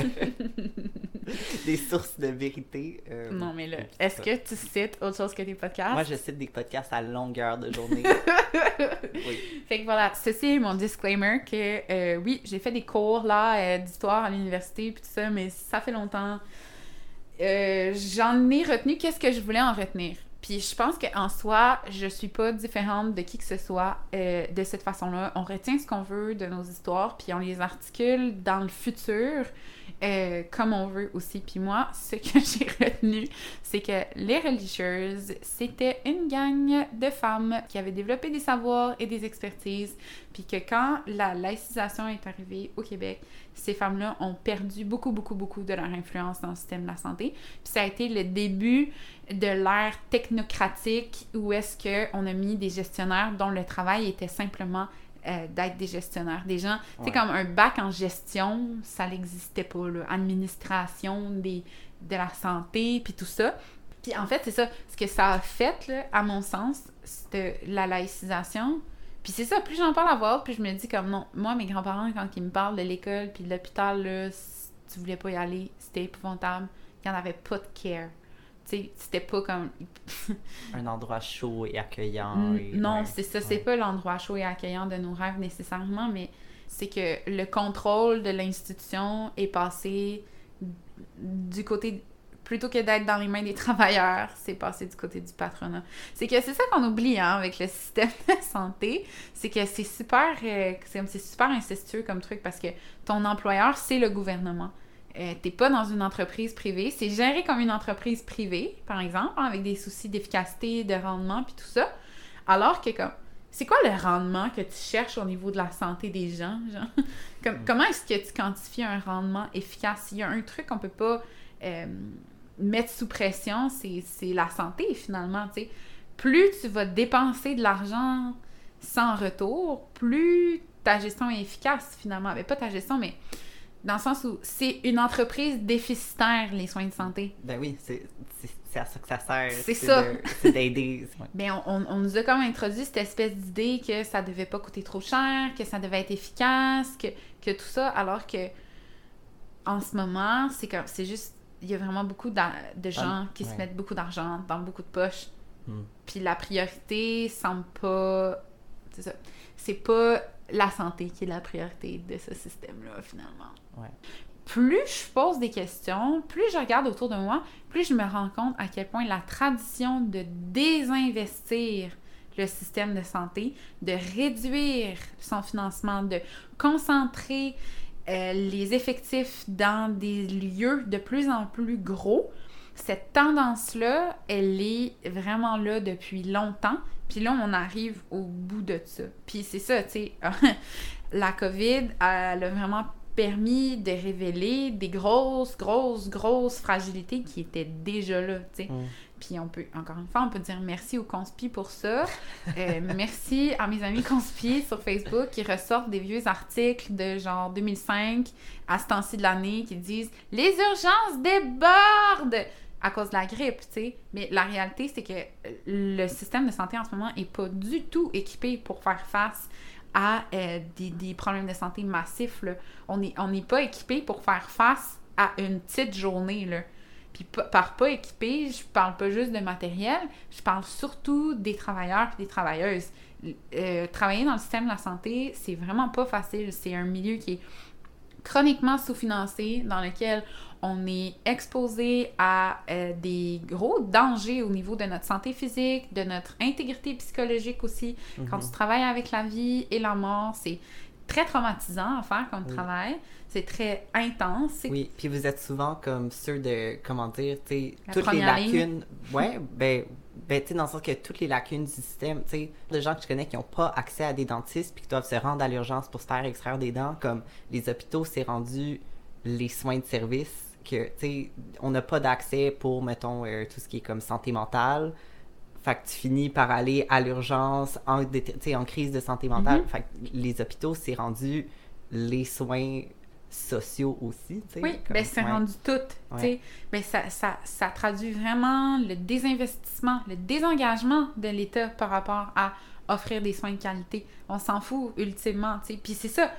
des sources de vérité. Non, mais là, est-ce que tu cites autre chose que tes podcasts? Moi, je cite des podcasts à longueur de journée. oui. Fait que voilà, ceci est mon disclaimer que oui, j'ai fait des cours là d'histoire à l'université puis tout ça, mais ça fait longtemps. J'en ai retenu qu'est-ce que je voulais en retenir. Puis je pense qu'en soi, je suis pas différente de qui que ce soit euh, de cette façon-là. On retient ce qu'on veut de nos histoires, puis on les articule dans le futur euh, comme on veut aussi. Puis moi, ce que j'ai retenu, c'est que les religieuses, c'était une gang de femmes qui avaient développé des savoirs et des expertises, puis que quand la laïcisation est arrivée au Québec, ces femmes-là ont perdu beaucoup, beaucoup, beaucoup de leur influence dans le système de la santé. Puis ça a été le début de l'ère technocratique où est-ce qu'on a mis des gestionnaires dont le travail était simplement euh, d'être des gestionnaires. Des gens, tu sais, Ouais. comme un bac en gestion, ça n'existait pas, là. Administration des, de la santé, puis tout ça. Puis en fait, c'est ça. Ce que ça a fait, là, à mon sens, c'était la laïcisation. Puis c'est ça, plus j'en parle à haute, plus je me dis comme non. Moi, mes grands-parents, quand ils me parlent de l'école puis de l'hôpital, là, si tu voulais pas y aller, c'était épouvantable. Il n'y en avait pas de care. C'était pas comme. Un endroit chaud et accueillant. Et- non, ouais. c'est ça. C'est pas l'endroit chaud et accueillant de nos rêves nécessairement, mais c'est que le contrôle de l'institution est passé du côté. Plutôt que d'être dans les mains des travailleurs, c'est passé du côté du patronat. C'est que c'est ça qu'on oublie hein, avec le système de santé, c'est que c'est super, euh, c'est super incestueux comme truc parce que ton employeur, c'est le gouvernement. Euh, T'es pas dans une entreprise privée, c'est géré comme une entreprise privée, par exemple, hein, avec des soucis d'efficacité, de rendement, puis tout ça. Alors que comme c'est quoi le rendement que tu cherches au niveau de la santé des gens, genre? Comme, Comment est-ce que tu quantifies un rendement efficace? Il y a un truc qu'on peut pas euh, mettre sous pression, c'est la santé finalement. Plus tu vas dépenser de l'argent sans retour, plus ta gestion est efficace finalement. Mais pas ta gestion, mais dans le sens où c'est une entreprise déficitaire, les soins de santé. Ben oui, c'est à ça que ça sert. C'est ça. C'est d'aider. Ouais. Ben, on, on- nous a comme introduit cette espèce d'idée que ça devait pas coûter trop cher, que ça devait être efficace, que, que tout ça, alors que en ce moment, c'est comme c'est juste il y a vraiment beaucoup de gens qui se mettent beaucoup d'argent dans beaucoup de poches. Hmm. Puis la priorité semble pas c'est ça. C'est pas la santé qui est la priorité de ce système-là, finalement. Ouais. Plus je pose des questions, plus je regarde autour de moi, plus je me rends compte à quel point la tradition de désinvestir le système de santé, de réduire son financement, de concentrer euh, les effectifs dans des lieux de plus en plus gros, cette tendance-là, elle est vraiment là depuis longtemps. Puis là, on arrive au bout de ça. Puis c'est ça, tu sais, la COVID, elle a vraiment permis de révéler des grosses, grosses, grosses fragilités qui étaient déjà là, tu sais. Mm. Puis on peut, encore une fois, on peut dire merci aux conspi pour ça. Euh, merci à mes amis conspi sur Facebook qui ressortent des vieux articles de genre 2005 à ce temps-ci de l'année qui disent « Les urgences débordent! » à cause de la grippe, tu sais. Mais la réalité, c'est que le système de santé en ce moment est pas du tout équipé pour faire face à euh, des, des problèmes de santé massifs. On n'est on n'est pas équipé pour faire face à une petite journée. Puis pa- par pas équipé, je parle pas juste de matériel, je parle surtout des travailleurs et des travailleuses. Euh, travailler dans le système de la santé, c'est vraiment pas facile. C'est un milieu qui est chroniquement sous-financé, dans lequel on est exposé à euh, des gros dangers au niveau de notre santé physique, de notre intégrité psychologique aussi. Quand tu travailles avec la vie et la mort, c'est très traumatisant à faire comme Oui. travail. C'est très intense. Oui, puis vous êtes souvent comme ceux de, comment dire, tu sais, La toutes les première ligne. lacunes. Ouais, ben, ben tu sais, dans le sens que toutes les lacunes du système, tu sais, des gens que je connais qui n'ont pas accès à des dentistes puis qui doivent se rendre à l'urgence pour se faire extraire des dents, comme les hôpitaux, c'est rendu les soins de service que, tu sais, on n'a pas d'accès pour, mettons, euh, tout ce qui est comme santé mentale. Fait que tu finis par aller à l'urgence en, crise de santé mentale. Mhm. Fait que les hôpitaux, c'est rendu les soins sociaux aussi. Oui, comme- ben c'est ouais. rendu tout. Ouais. Ben ça, ça, ça traduit vraiment le désinvestissement, le désengagement de l'État par rapport à offrir des soins de qualité. On s'en fout ultimement. Puis c'est ça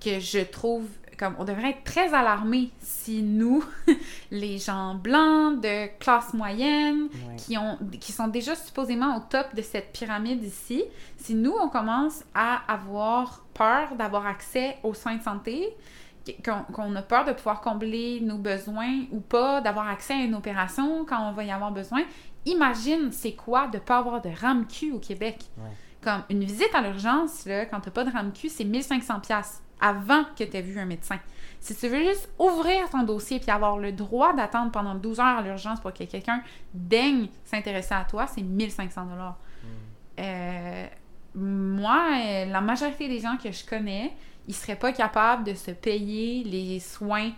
que je trouve comme on devrait être très alarmés si nous, les gens blancs de classe moyenne, Ouais. qui, ont, qui sont déjà supposément au top de cette pyramide ici, si nous, on commence à avoir peur d'avoir accès aux soins de santé, qu'on qu'on a peur de pouvoir combler nos besoins ou pas, d'avoir accès à une opération quand on va y avoir besoin, imagine c'est quoi de pas avoir de RAMQ au Québec. Ouais. Comme une visite à l'urgence, là, quand t'as pas de RAMQ, c'est 1500$ piastres avant que tu aies vu un médecin. Si tu veux juste ouvrir ton dossier puis avoir le droit d'attendre pendant 12 heures à l'urgence pour que quelqu'un daigne s'intéresser à toi, c'est 1500 dollars. Euh, moi, euh, la majorité des gens que je connais, ils seraient pas capables de se payer les soins.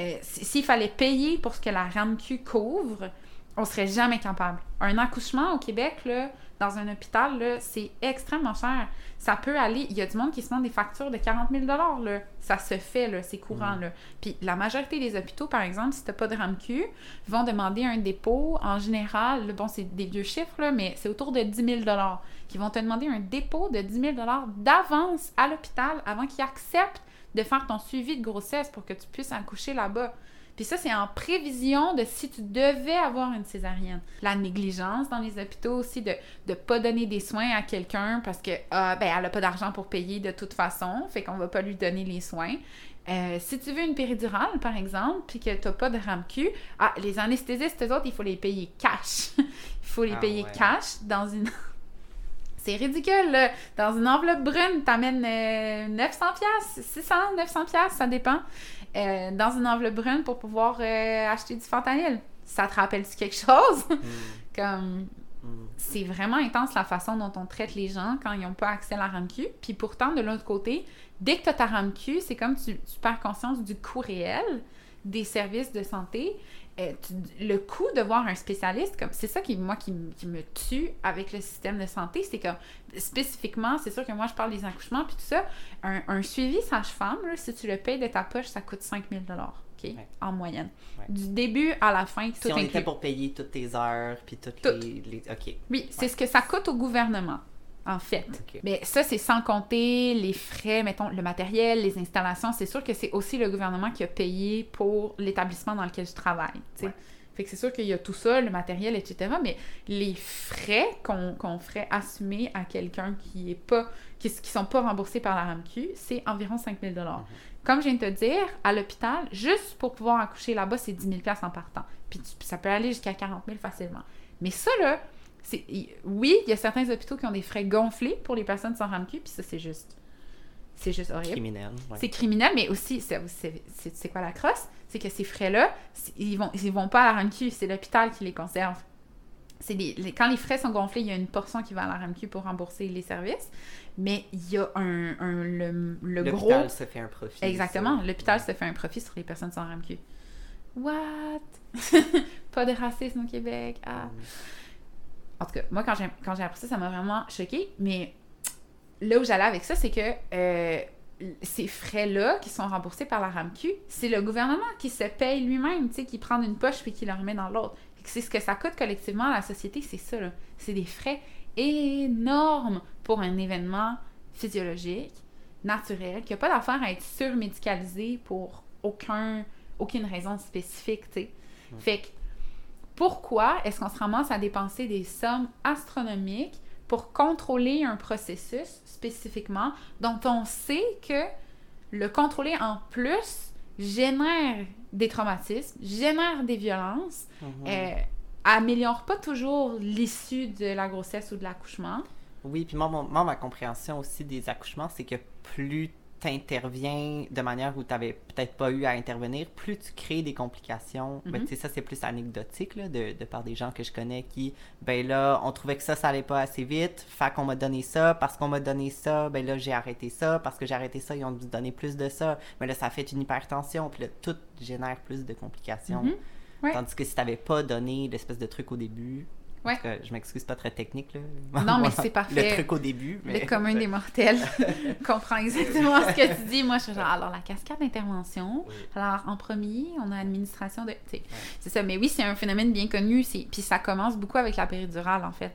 Euh, S'il fallait payer pour ce que la RAMQ couvre, on serait jamais capable. Un accouchement au Québec, là, dans un hôpital, là, c'est extrêmement cher. Ça peut aller. Il y a du monde qui se demande des factures de 40 000 là. Ça se fait, là, c'est courant. Là. Puis la majorité des hôpitaux, par exemple, si tu n'as pas de RAMQ, vont demander un dépôt. En général, bon, c'est des vieux chiffres, là, mais c'est autour de 10 000 qui vont te demander un dépôt de 10 000 d'avance à l'hôpital avant qu'ils acceptent de faire ton suivi de grossesse pour que tu puisses accoucher là-bas. Puis ça, c'est en prévision de si tu devais avoir une césarienne. La négligence dans les hôpitaux aussi de ne pas donner des soins à quelqu'un parce que ah, ben, elle n'a pas d'argent pour payer de toute façon, fait qu'on va pas lui donner les soins. Euh, si tu veux une péridurale, par exemple, puis que tu n'as pas de RAMQ, ah, les anesthésistes, eux autres, il faut les payer cash. il faut les Ah payer ouais. cash dans une... C'est ridicule, là. Dans une enveloppe brune, t'amènes euh, 900 pièces, 600, 900 pièces, ça dépend. Euh, dans une enveloppe brune pour pouvoir euh, acheter du fentanyl. Ça te rappelle-tu quelque chose? Mm, Comme mm. c'est vraiment intense la façon dont on traite les gens quand ils n'ont pas accès à la RAMQ. Puis pourtant, de l'autre côté, dès que tu as ta RAMQ, c'est comme tu, tu perds conscience du coût réel des services de santé. Euh, le coût de voir un spécialiste, comme c'est ça qui, moi, qui, me tue avec le système de santé, c'est comme, spécifiquement, c'est sûr que moi, je parle des accouchements, puis tout ça, un, un suivi sage-femme, si tu le payes de ta poche, ça coûte 5000 OK? Ouais. En moyenne. Ouais. Du début à la fin, tout Si on inclus. était pour payer toutes tes heures, puis toutes Tout. les, les- OK. Oui, c'est ce que ça coûte au gouvernement, en fait. Mais ça, c'est sans compter les frais, mettons, le matériel, les installations. C'est sûr que c'est aussi le gouvernement qui a payé pour l'établissement dans lequel je travaille. Ouais. Fait que c'est sûr qu'il y a tout ça, le matériel, etc. Mais les frais qu'on ferait assumer à quelqu'un qui est pas qui, qui sont pas remboursés par la RAMQ, c'est environ 5000 dollars. Comme je viens de te dire, à l'hôpital, juste pour pouvoir accoucher là-bas, c'est 10 000 en partant. Puis ça peut aller jusqu'à 40 000 facilement. Mais ça, là, oui, il y a certains hôpitaux qui ont des frais gonflés pour les personnes sans RAMQ, puis ça, c'est juste. C'est juste horrible. Criminel. ouais. C'est criminel, mais aussi, c'est, quoi la crosse? C'est que ces frais-là, ils vont, ils vont pas à la RAMQ, c'est l'hôpital qui les conserve. Les- les- quand les frais sont gonflés, il y a une portion qui va à la RAMQ pour rembourser les services, mais il y a un, un- le, le gros... L'hôpital se fait un profit. Exactement. L'hôpital se fait un profit sur les personnes sans RAMQ. What? pas de racisme au Québec. Ah. En tout cas, moi, quand j'ai, quand j'ai appris ça, ça m'a vraiment choqué. Mais là où j'allais avec ça, c'est que euh, ces frais-là qui sont remboursés par la RAMQ, c'est le gouvernement qui se paye lui-même, tu sais, qui prend d'une poche puis qui le remet dans l'autre. C'est ce que ça coûte collectivement à la société, c'est ça, là. C'est des frais énormes pour un événement physiologique, naturel, qui n'a pas d'affaire à être surmédicalisé pour aucun, aucune raison spécifique, tu sais. Fait que pourquoi est-ce qu'on se ramasse à dépenser des sommes astronomiques pour contrôler un processus spécifiquement dont on sait que le contrôler en plus génère des traumatismes, génère des violences, Mhm. euh, améliore pas toujours l'issue de la grossesse ou de l'accouchement. Oui, puis moi, mon- moi, ma compréhension aussi des accouchements, c'est que plus t'interviens de manière où tu n'avais peut-être pas eu à intervenir, plus tu crées des complications. Ben, Mhm. tu sais, ça, c'est plus anecdotique là, de, de par des gens que je connais qui, ben là, on trouvait que ça, ça allait pas assez vite, fait qu'on m'a donné ça, parce qu'on m'a donné ça, ben là, j'ai arrêté ça, parce que j'ai arrêté ça, ils ont dû donner plus de ça, mais là, ça fait une hypertension, puis là, tout génère plus de complications. Mhm. Ouais. Tandis que si t'avais pas donné l'espèce de truc au début, Ouais. je m'excuse pas très technique, là. Non, mais c'est parfait. Le truc au début, mais... Le commun des mortels comprend exactement ce que tu dis. Moi, je suis genre, alors la cascade d'intervention. Oui. Alors, en premier, on a administration de. C'est ça. Mais oui, c'est un phénomène bien connu. Puis ça commence beaucoup avec la péridurale, en fait.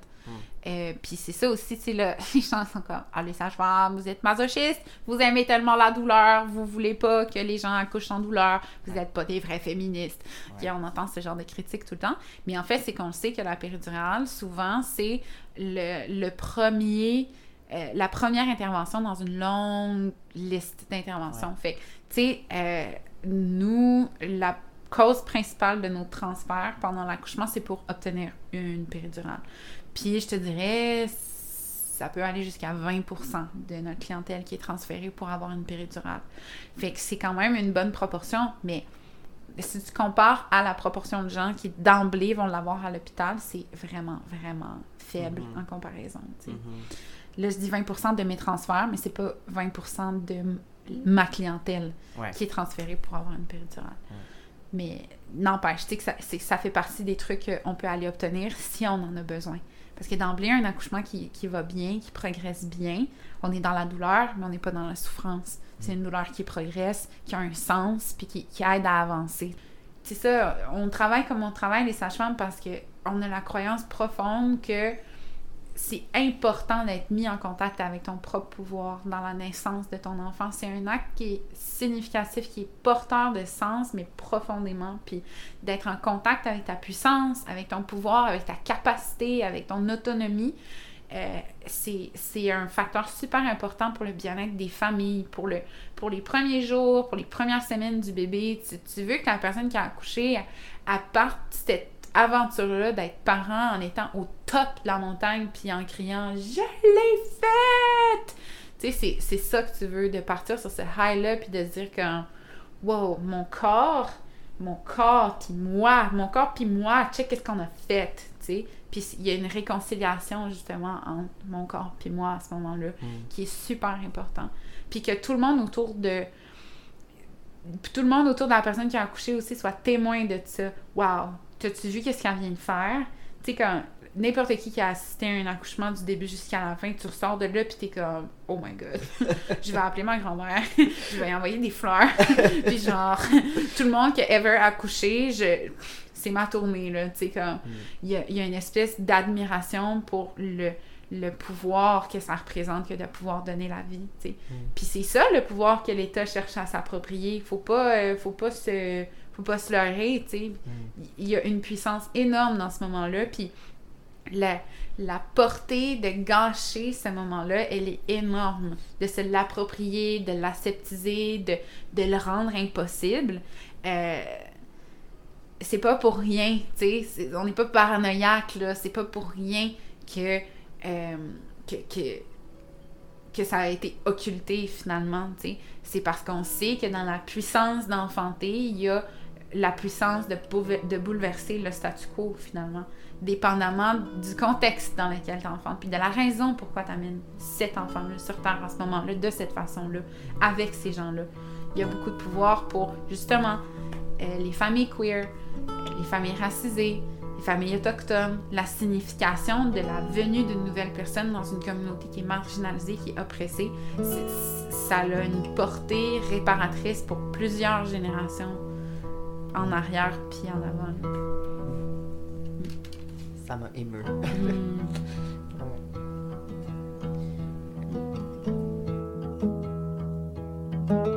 Euh, puis c'est ça aussi, c'est le... les gens sont comme, ah, les sages-femmes, vous êtes masochistes, vous aimez tellement la douleur, vous voulez pas que les gens accouchent sans douleur, vous n'êtes pas des vrais féministes. Puis on entend ce genre de critiques tout le temps. Mais en fait, c'est qu'on sait que la péridurale, souvent, c'est le, le premier, euh, la première intervention dans une longue liste d'interventions. Fait que, tu sais, euh, nous, la cause principale de nos transferts pendant l'accouchement, c'est pour obtenir une péridurale. Puis je te dirais, ça peut aller jusqu'à 20% de notre clientèle qui est transférée pour avoir une péridurale. Fait que c'est quand même une bonne proportion, mais si tu compares à la proportion de gens qui d'emblée vont l'avoir à l'hôpital, c'est vraiment, vraiment faible Mhm. en comparaison. Mhm. Là, je dis 20% de mes transferts, mais c'est pas 20% de ma clientèle Ouais. qui est transférée pour avoir une péridurale. Ouais. Mais n'empêche, tu sais que ça fait partie des trucs qu'on peut aller obtenir si on en a besoin. Parce que d'emblée, un accouchement qui, va bien, qui progresse bien, on est dans la douleur, mais on n'est pas dans la souffrance. C'est une douleur qui progresse, qui a un sens, puis qui, qui aide à avancer. C'est ça, on travaille comme on travaille les sages-femmes parce que on a la croyance profonde que c'est important d'être mis en contact avec ton propre pouvoir dans la naissance de ton enfant. C'est un acte qui est significatif, qui est porteur de sens, mais profondément. Puis d'être en contact avec ta puissance, avec ton pouvoir, avec ta capacité, avec ton autonomie, euh, c'est un facteur super important pour le bien-être des familles, pour, le, pour les premiers jours, pour les premières semaines du bébé. Tu, veux que la personne qui a accouché, elle parte cette aventure-là d'être parent en étant au top de la montagne puis en criant « Je l'ai faite! » Tu sais, c'est- ça que tu veux, de partir sur ce high-là puis de se dire que « Wow, mon corps, mon corps puis moi, mon corps puis moi, check qu'est-ce qu'on a fait! » Tu sais, puis il y a une réconciliation justement entre mon corps puis moi à ce moment-là Mm. qui est super important. Puis que tout le monde autour de tout le monde autour de la personne qui a accouché aussi soit témoin de ça. Wow, t'as-tu vu qu'est-ce qu'elle vient de faire? Tu sais, quand n'importe qui qui a assisté à un accouchement du début jusqu'à la fin, tu ressors de là puis t'es comme oh my god, je vais appeler ma grand-mère, je vais y envoyer des fleurs, puis genre tout le monde qui a ever accouché, je c'est ma tournée là, tu sais comme il y a, il y a une espèce d'admiration pour le le pouvoir que ça représente que de pouvoir donner la vie, tu sais. Puis c'est ça le pouvoir que l'État cherche à s'approprier. Faut pas, euh, faut pas se, faut pas se leurrer, tu sais. Il y a une puissance énorme dans ce moment-là, puis la, la portée de gâcher ce moment-là, elle est énorme. De se l'approprier, de l'aseptiser, de, de le rendre impossible. Euh, c'est pas pour rien, tu sais. On n'est pas paranoïaque, là. C'est pas pour rien que, euh, que, que, que ça a été occulté finalement, tu sais. C'est parce qu'on sait que dans la puissance d'enfanter, il y a la puissance de, boulever- de bouleverser le statu quo finalement, dépendamment du contexte dans lequel tu enfantes, puis de la raison pourquoi tu amènes cet enfant-là sur Terre à ce moment-là, de cette façon-là, avec ces gens-là. Il y a beaucoup de pouvoir pour justement euh, les familles queer, les familles racisées, les familles autochtones, la signification de la venue d'une nouvelle personne dans une communauté qui est marginalisée, qui est oppressée, ça a une portée réparatrice pour plusieurs générations en arrière puis en avant. Ça m'a ému. Hmm.